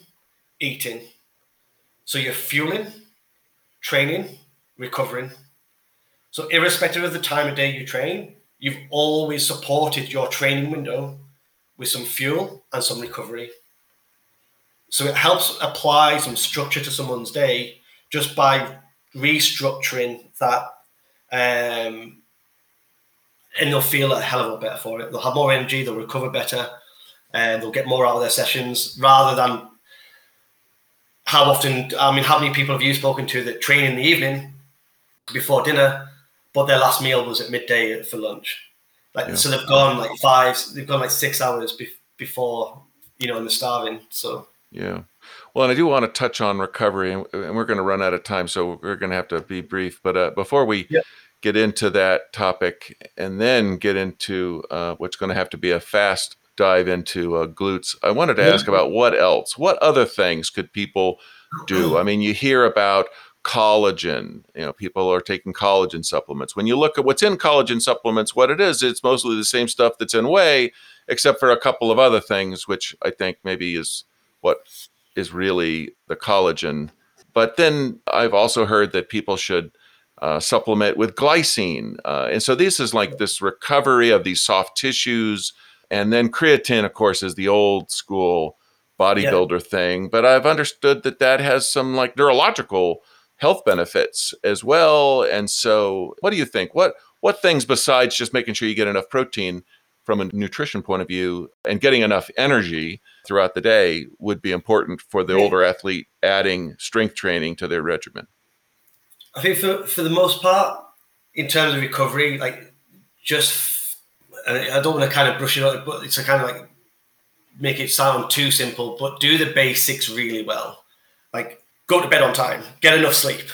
Speaker 2: eating. So you're fueling, training, recovering, so, irrespective of the time of day you train, you've always supported your training window with some fuel and some recovery. So, it helps apply some structure to someone's day just by restructuring that. Um, and they'll feel a hell of a lot better for it. They'll have more energy, they'll recover better, and they'll get more out of their sessions rather than how often, I mean, how many people have you spoken to that train in the evening before dinner but their last meal was at midday for lunch. Like yeah. so, they've gone like five, they've gone like six hours be- before you know, and they're starving. So
Speaker 1: yeah. Well, and I do want to touch on recovery, and we're going to run out of time, so we're going to have to be brief. But uh, before we get into that topic, and then get into uh, what's going to have to be a fast dive into uh, glutes, I wanted to ask about what else, what other things could people do? I mean, you hear about collagen. You know, people are taking collagen supplements. When you look at what's in collagen supplements, what it is, it's mostly the same stuff that's in whey, except for a couple of other things, which I think maybe is what is really the collagen. But then I've also heard that people should uh, supplement with glycine. Uh, and so this is like this recovery of these soft tissues. And then creatine, of course, is the old school bodybuilder yeah. thing. But I've understood that that has some like neurological health benefits as well. And so, what do you think? What what things besides just making sure you get enough protein from a nutrition point of view and getting enough energy throughout the day would be important for the older athlete adding strength training to their regimen?
Speaker 2: I think for, for the most part, in terms of recovery, like just, I don't want to kind of brush it up, but it's a kind of like make it sound too simple, but do the basics really well. Like go to bed on time, get enough sleep.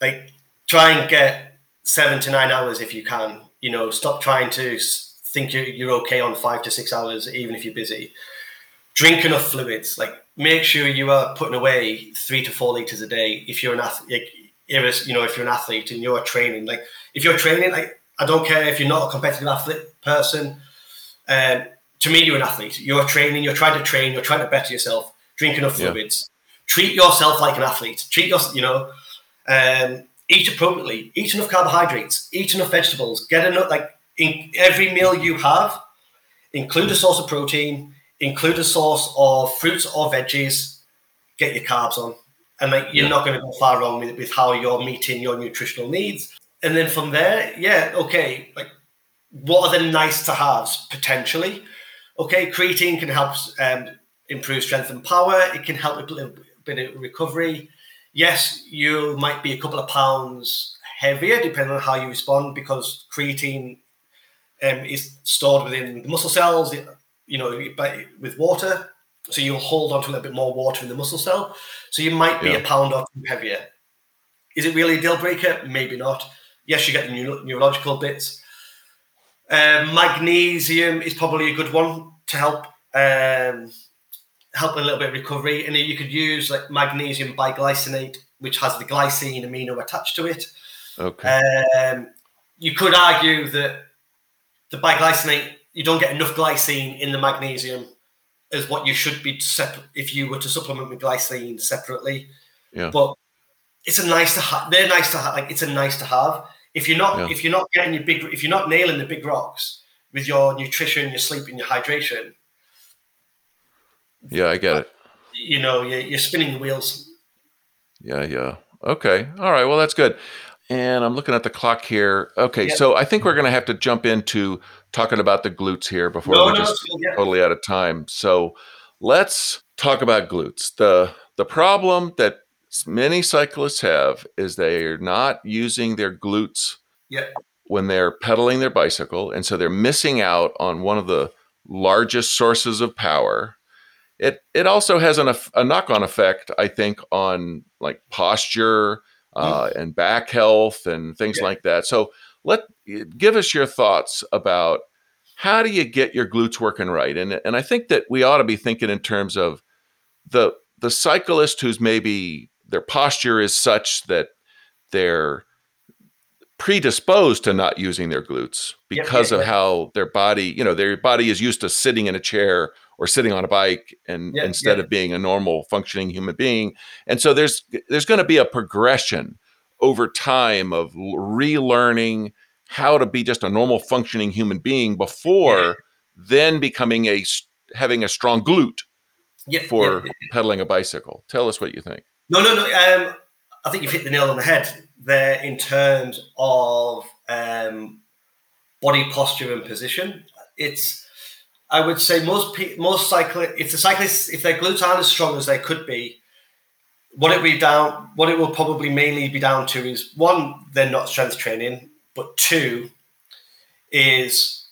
Speaker 2: Like try and get seven to nine hours if you can. You know, stop trying to think you're, you're okay on five to six hours, even if you're busy. Drink enough fluids. Like make sure you are putting away three to four liters a day if you're an athlete. If, you know, if you're an athlete and you're training, like if you're training, like I don't care if you're not a competitive athlete person. Um, to me, you're an athlete. You're training. You're trying to train. You're trying to better yourself. Drink enough fluids. Yeah. Treat yourself like an athlete. Treat yourself. You know, um, eat appropriately. Eat enough carbohydrates. Eat enough vegetables. Get enough. Like in every meal you have, include a source of protein. Include a source of fruits or veggies. Get your carbs on, and like you're yeah. not going to go far wrong with, with how you're meeting your nutritional needs. And then from there, yeah, okay, like what are the nice to haves potentially? okay, creatine can help um, improve strength and power. It can help with a little bit of recovery. Yes, you might be a couple of pounds heavier depending on how you respond because creatine um, is stored within the muscle cells, you know, by, with water. So you'll hold on to a little bit more water in the muscle cell. So you might be yeah. a pound or two heavier. Is it really a deal breaker? Maybe not. Yes, you get the neuro- neurological bits. Um, magnesium is probably a good one to help um, help a little bit of recovery. And you could use like magnesium biglycinate, which has the glycine amino attached to it.
Speaker 1: Okay.
Speaker 2: Um, you could argue that the biglycinate, you don't get enough glycine in the magnesium as what you should be if you were to supplement with glycine separately.
Speaker 1: Yeah.
Speaker 2: But it's a nice to have. They're nice to have. Like it's a nice to have. If you're not, yeah. if you're not getting your big, if you're not nailing the big rocks with your nutrition, your sleep, and your hydration.
Speaker 1: Yeah, I get it.
Speaker 2: You know, you're, you're spinning the wheels.
Speaker 1: Yeah, yeah. Okay. All right. Well, that's good. And I'm looking at the clock here. Okay, yep. so I think we're going to have to jump into talking about the glutes here before no, we're no, just totally out of time. So let's talk about glutes. the The problem that many cyclists have is they are not using their glutes
Speaker 2: yep.
Speaker 1: when they're pedaling their bicycle. And so they're missing out on one of the largest sources of power. It, it also has an, a knock on effect, I think, on like posture uh, mm. and back health and things like that. So let give us your thoughts about how do you get your glutes working right? And and I think that we ought to be thinking in terms of the the cyclist who's maybe their posture is such that they're predisposed to not using their glutes because yep, yep, of how their body, you know, their body is used to sitting in a chair or sitting on a bike and instead of being a normal functioning human being. And so there's there's going to be a progression over time of relearning how to be just a normal functioning human being before then becoming a having a strong glute for pedaling a bicycle. Tell us what you think.
Speaker 2: No, no, no. Um, I think you've hit the nail on the head there in terms of um, body posture and position. It's, I would say, most most cyclists, if the cyclists, if their glutes aren't as strong as they could be, what it be down, what it will probably mainly be down to is one, they're not strength training, but two, is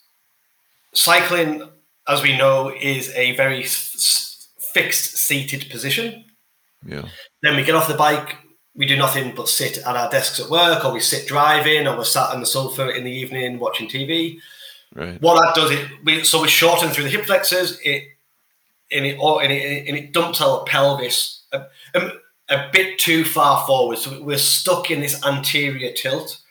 Speaker 2: cycling, as we know, is a very f- fixed seated position.
Speaker 1: Yeah.
Speaker 2: Then we get off the bike, we do nothing but sit at our desks at work, or we sit driving, or we're sat on the sofa in the evening watching TV.
Speaker 1: Right.
Speaker 2: What that does, it we, so we shorten through the hip flexors, it and it and it, and it dumps our pelvis a, a, a, bit too far forward. So we're stuck in this anterior tilt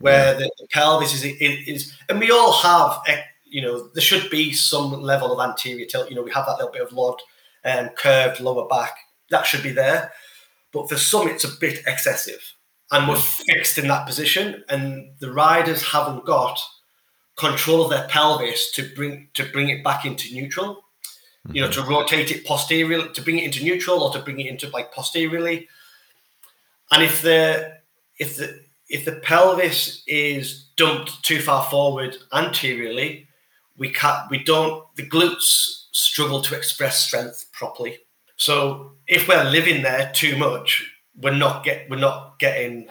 Speaker 2: where the, the, pelvis is, is, and we all have, eh, you know, there should be some level of anterior tilt. You know, we have that little bit of load um, curved lower back. That should be there. But for some, it's a bit excessive. And we're fixed in that position. And the riders haven't got control of their pelvis to bring to bring it back into neutral. You know, to rotate it posteriorly, to bring it into neutral or to bring it into like posteriorly. And if the if the if the pelvis is dumped too far forward anteriorly, we can't we don't the glutes struggle to express strength properly. So if we're living there too much, we're not get we're not getting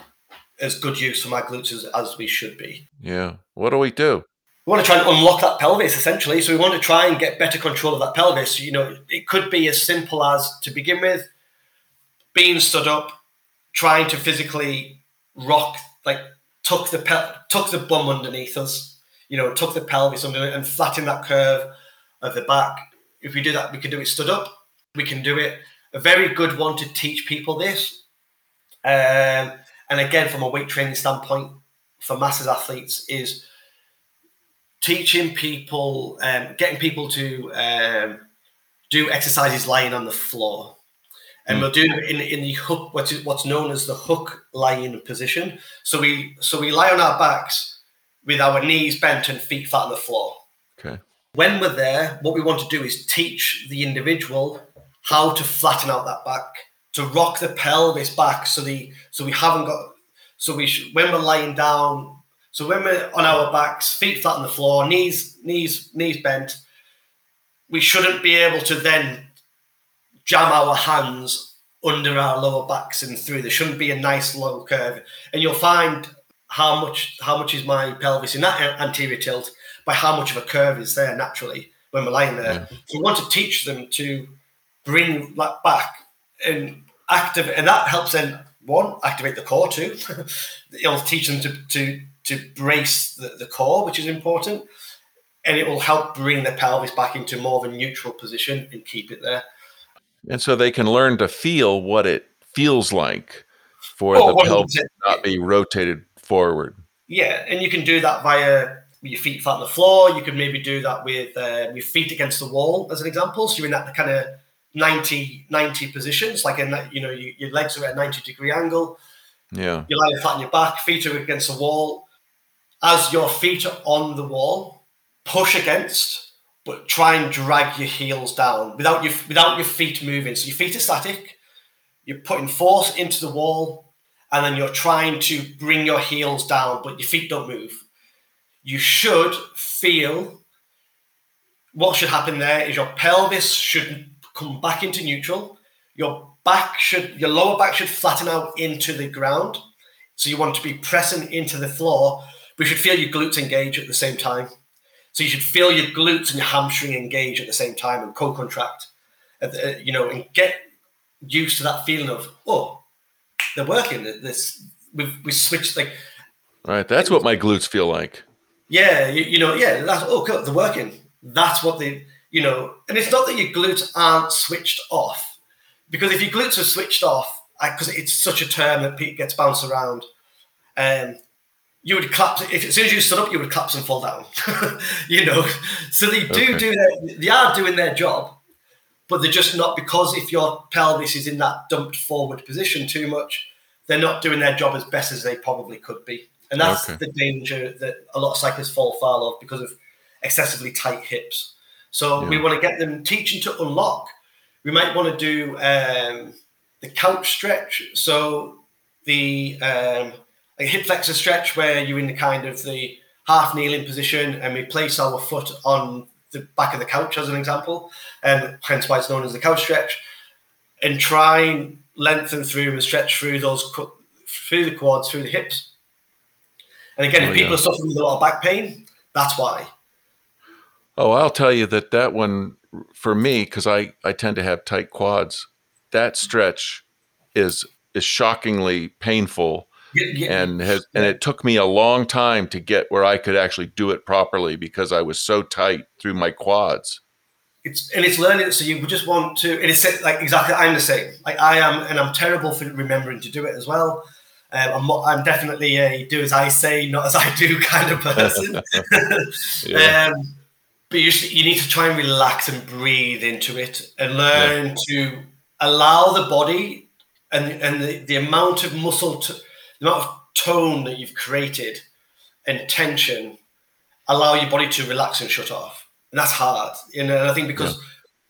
Speaker 2: as good use from our glutes as, as we should be.
Speaker 1: Yeah. What do we do?
Speaker 2: We want to try and unlock that pelvis essentially. So we want to try and get better control of that pelvis. You know, it could be as simple as to begin with, being stood up, trying to physically rock, like tuck the pel- tuck the bum underneath us, you know, tuck the pelvis under it and flatten that curve of the back. If we do that, we can do it stood up. We can do it. A very good one to teach people this. Um, and again, from a weight training standpoint, for masters athletes, is teaching people, um, getting people to um, do exercises lying on the floor. And mm. we'll do it in, in the hook, what's, what's known as the hook lying position. So we so we lie on our backs with our knees bent and feet flat on the floor.
Speaker 1: Okay.
Speaker 2: When we're there, what we want to do is teach the individual how to flatten out that back, to rock the pelvis back, so the so we haven't got so we sh- when we're lying down, so when we're on our backs, feet flat on the floor, knees knees knees bent, we shouldn't be able to then jam our hands under our lower backs and through. There shouldn't be a nice low curve, and you'll find how much how much is my pelvis in that anterior tilt by how much of a curve is there naturally when we're lying there. Yeah. So we want to teach them to bring that back and active, and that helps them one activate the core too. It'll teach them to to to brace the, the core, which is important, and it will help bring the pelvis back into more of a neutral position and keep it there.
Speaker 1: And so they can learn to feel what it feels like for oh, the pelvis not be rotated forward.
Speaker 2: Yeah, and you can do that via your feet flat on the floor. You could maybe do that with uh, your feet against the wall, as an example. So you're in that kind of 90, 90 positions, like in that, you know, you, your legs are at a 90 degree angle.
Speaker 1: Yeah.
Speaker 2: You're lying flat on your back, feet are against the wall. As your feet are on the wall, push against, but try and drag your heels down without your without your feet moving. So your feet are static. You're putting force into the wall, and then you're trying to bring your heels down, but your feet don't move. You should feel what should happen there is your pelvis should come back into neutral. Your back should, your lower back should flatten out into the ground. So you want to be pressing into the floor, you should feel your glutes engage at the same time. So you should feel your glutes and your hamstring engage at the same time and co-contract, uh, you know, and get used to that feeling of oh, they're working. This we've we switched like.
Speaker 1: Right, that's what my glutes feel like.
Speaker 2: Yeah, you, you know, yeah, that's oh, good, they're working. That's what they you know, and it's not that your glutes aren't switched off, because if your glutes are switched off, because it's such a term that gets bounced around, um, you would collapse. If as soon as you stood up, you would collapse and fall down. you know, so they do okay. do their, they are doing their job, but they're just not because if your pelvis is in that dumped forward position too much, they're not doing their job as best as they probably could be, and that's okay. the danger that a lot of cyclists fall foul of because of excessively tight hips. So yeah. we want to get them teaching to unlock. We might want to do um, the couch stretch. So the um, a hip flexor stretch where you're in the kind of the half kneeling position and we place our foot on the back of the couch as an example, and hence why it's known as the couch stretch. And try and lengthen through and stretch through those through the quads, through the hips. And again, oh, if people yeah. are suffering with a lot of back pain, that's why.
Speaker 1: Oh, I'll tell you that that one for me because I I tend to have tight quads. That stretch is is shockingly painful. Yeah. And has and it took me a long time to get where I could actually do it properly because I was so tight through my quads.
Speaker 2: It's and it's learning. So you just want to. And it's like exactly. I'm the same. Like I am, and I'm terrible for remembering to do it as well. Um, I'm, I'm, definitely a do as I say, not as I do kind of person. yeah. um, but you, you need to try and relax and breathe into it and learn yeah. to allow the body and and the, the amount of muscle to, the amount of tone that you've created and tension allow your body to relax and shut off and that's hard you know and i think because yeah.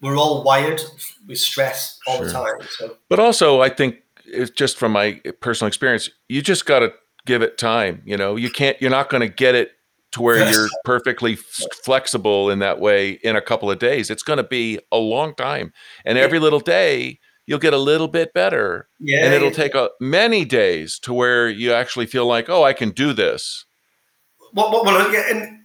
Speaker 2: we're all wired with stress all sure. the time so.
Speaker 1: but also i think it's just from my personal experience you just got to give it time you know you can't you're not going to get it to where yes. you're perfectly f- flexible in that way in a couple of days it's going to be a long time and every little day you'll get a little bit better yeah, and it'll take a, many days to where you actually feel like oh i can do this.
Speaker 2: Well, well, well and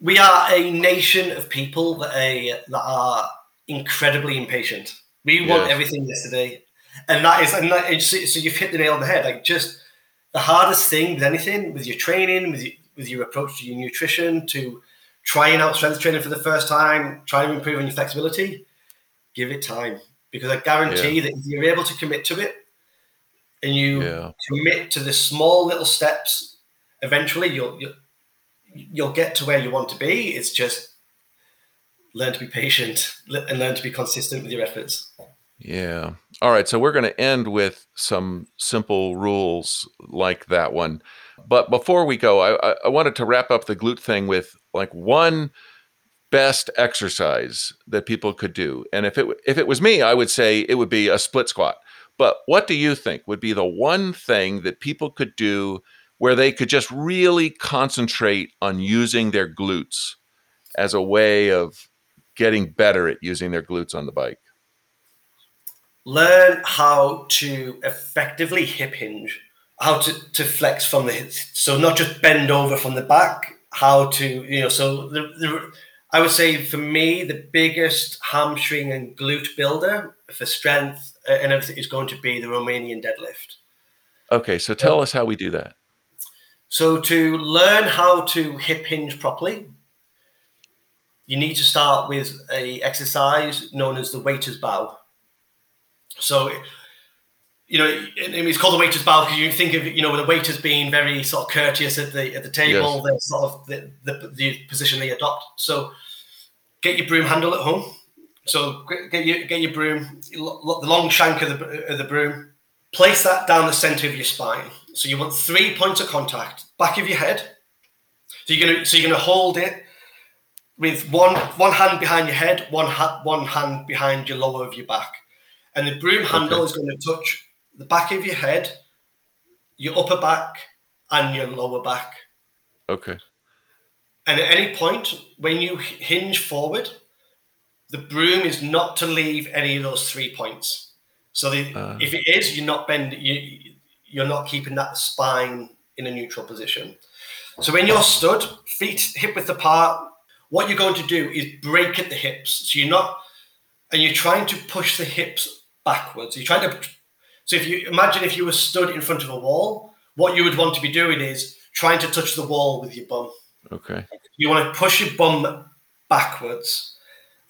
Speaker 2: we are a nation of people that, are, that are incredibly impatient. We want yes. everything yesterday and that is and that is, so you've hit the nail on the head. Like just the hardest thing with anything with your training with your, with your approach to your nutrition to trying out strength training for the first time trying to improve on your flexibility give it time because i guarantee yeah. that if you're able to commit to it and you yeah. commit to the small little steps eventually you'll, you'll you'll get to where you want to be it's just learn to be patient and learn to be consistent with your efforts
Speaker 1: yeah. All right. So we're going to end with some simple rules like that one. But before we go, I, I wanted to wrap up the glute thing with like one best exercise that people could do. And if it if it was me, I would say it would be a split squat. But what do you think would be the one thing that people could do where they could just really concentrate on using their glutes as a way of getting better at using their glutes on the bike?
Speaker 2: learn how to effectively hip hinge, how to, to flex from the hips. So not just bend over from the back, how to, you know, so the, the I would say for me, the biggest hamstring and glute builder for strength uh, and everything is going to be the Romanian deadlift.
Speaker 1: Okay, so tell us how we do that.
Speaker 2: So to learn how to hip hinge properly, you need to start with a exercise known as the waiter's bow. So, you know, it's called the waiter's bow because you think of you know the waiters being very sort of courteous at the at the table. Yes. They're sort of the, the, the position they adopt. So, get your broom handle at home. So get your get your broom, the long shank of the of the broom. Place that down the center of your spine. So you want three points of contact. Back of your head. So you're gonna so you're gonna hold it with one one hand behind your head, one ha- one hand behind your lower of your back and the broom handle okay. is going to touch the back of your head, your upper back, and your lower back.
Speaker 1: Okay.
Speaker 2: And at any point when you hinge forward, the broom is not to leave any of those three points. So the, uh, if it is, you're not bending. You, you're not keeping that spine in a neutral position. So when you're stood, feet hip width apart, what you're going to do is break at the hips. So you're not, and you're trying to push the hips backwards. You're trying to. So if you imagine if you were stood in front of a wall, what you would want to be doing is trying to touch the wall with your bum.
Speaker 1: Okay.
Speaker 2: You want to push your bum backwards.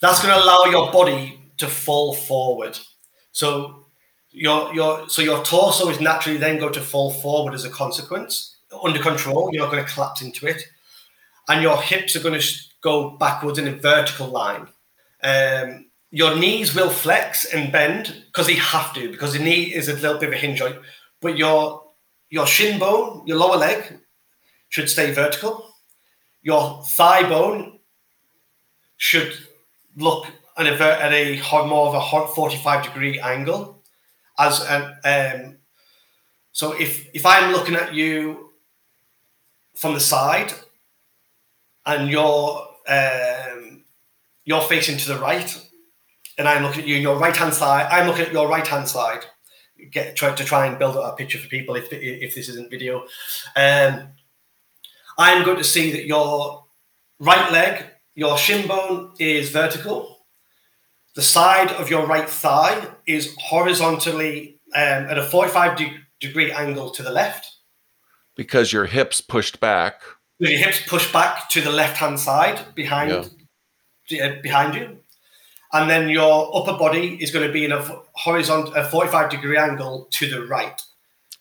Speaker 2: That's going to allow your body to fall forward. So your your so your torso is naturally then going to fall forward as a consequence under control. You're not going to collapse into it, and your hips are going to go backwards in a vertical line. Um, your knees will flex and bend because they have to because the knee is a little bit of a hinge joint but your your shin bone your lower leg should stay vertical your thigh bone should look at a, at a more of a 45 degree angle as an um, so if if i'm looking at you from the side and you're um, you're facing to the right and I'm looking at you, your right hand side. I'm looking at your right hand side. Get try to try and build up a picture for people if if this isn't video. Um, I'm going to see that your right leg, your shin bone is vertical. The side of your right thigh is horizontally um, at a 45 de- degree angle to the left.
Speaker 1: Because your hips pushed back.
Speaker 2: With your hips pushed back to the left hand side behind yeah. behind you and then your upper body is going to be in a horizontal, a 45 degree angle to the right.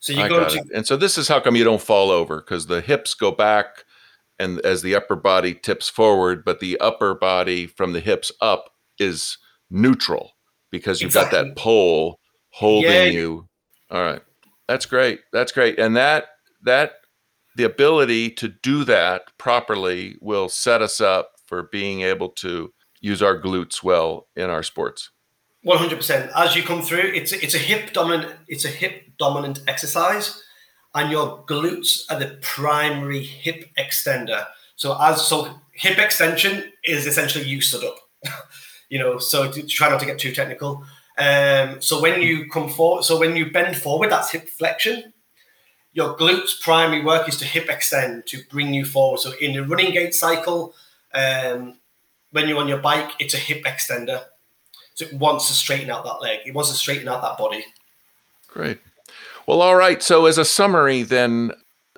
Speaker 1: So you go to, and so this is how come you don't fall over because the hips go back, and as the upper body tips forward, but the upper body from the hips up is neutral because you've exactly. got that pole holding yeah. you. All right. That's great. That's great. And that that the ability to do that properly will set us up for being able to use our glutes well in our sports.
Speaker 2: 100%. As you come through, it's it's a hip dominant it's a hip dominant exercise and your glutes are the primary hip extender. So as so hip extension is essentially you stood up. you know, so to, try not to get too technical. Um, so when you come forward, so when you bend forward, that's hip flexion. Your glutes primary work is to hip extend to bring you forward. So in the running gait cycle, um, when you're on your bike, it's a hip extender. So it wants to straighten out that leg. It wants to straighten out that body.
Speaker 1: Great. Well, all right. So as a summary, then,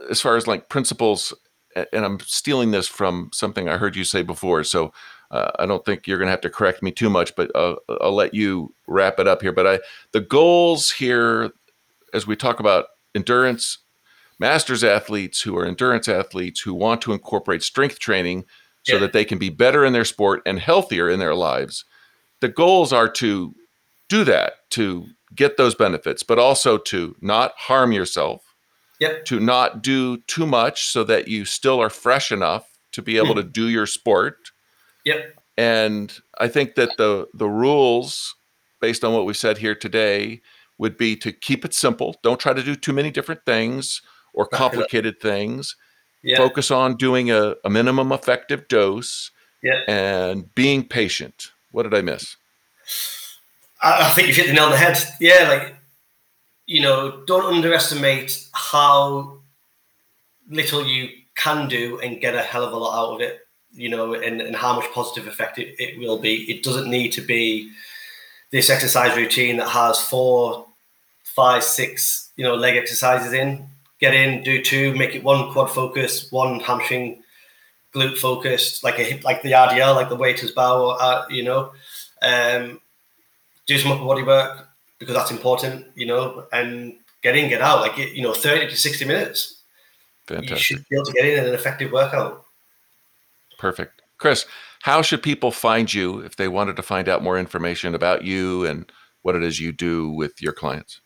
Speaker 1: as far as like principles, and I'm stealing this from something I heard you say before. So uh, I don't think you're going to have to correct me too much, but uh, I'll let you wrap it up here. But I, the goals here, as we talk about endurance, masters athletes who are endurance athletes who want to incorporate strength training so yeah. that they can be better in their sport and healthier in their lives. The goals are to do that, to get those benefits, but also to not harm yourself.
Speaker 2: Yep.
Speaker 1: To not do too much so that you still are fresh enough to be able mm. to do your sport
Speaker 2: Yep.
Speaker 1: And I think that the the rules, based on what we said here today, would be to keep it simple. Don't try to do too many different things or complicated things. Yeah. Focus on doing a, a minimum effective dose
Speaker 2: yeah.
Speaker 1: and being patient. What did I miss?
Speaker 2: I, think you've hit the nail on the head. Yeah, like you know, don't underestimate how little you can do and get a hell of a lot out of it you know, and, and how much positive effect it, it will be. It doesn't need to be this exercise routine that has four, five, six, you know, leg exercises in. Get in, do two, make it one quad focus, one hamstring glute focused, like a hip, like the RDL, like the waiter's bow, uh, you know. Um, do some upper body work because that's important, you know, and get in, get out, like you know, thirty to sixty minutes. Fantastic. You should be able to get in an effective workout.
Speaker 1: Perfect. Chris, how should people find you if they wanted to find out more information about you and what it is you do with your clients?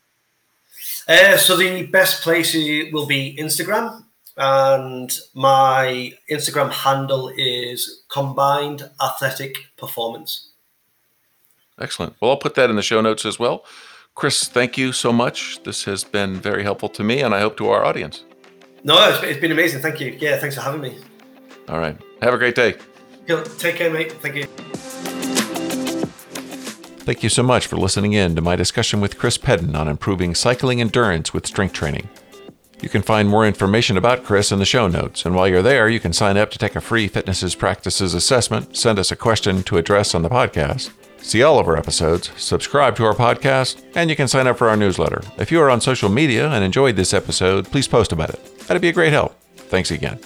Speaker 2: Uh, so the best place will be Instagram, and my Instagram handle is Combined Athletic Performance.
Speaker 1: Excellent. Well, I'll put that in the show notes as well. Chris, thank you so much. This has been very helpful to me, and I hope to our audience.
Speaker 2: No, it's been amazing. Thank you. Yeah, thanks for having me.
Speaker 1: All right. Have a great day.
Speaker 2: Take care, mate. Thank you.
Speaker 1: Thank you so much for listening in to my discussion with Chris Peden on improving cycling endurance with strength training. You can find more information about Chris in the show notes, and while you're there, you can sign up to take a free Fitnesses Practices assessment, send us a question to address on the podcast, see all of our episodes, subscribe to our podcast, and you can sign up for our newsletter. If you are on social media and enjoyed this episode, please post about it. That'd be a great help. Thanks again.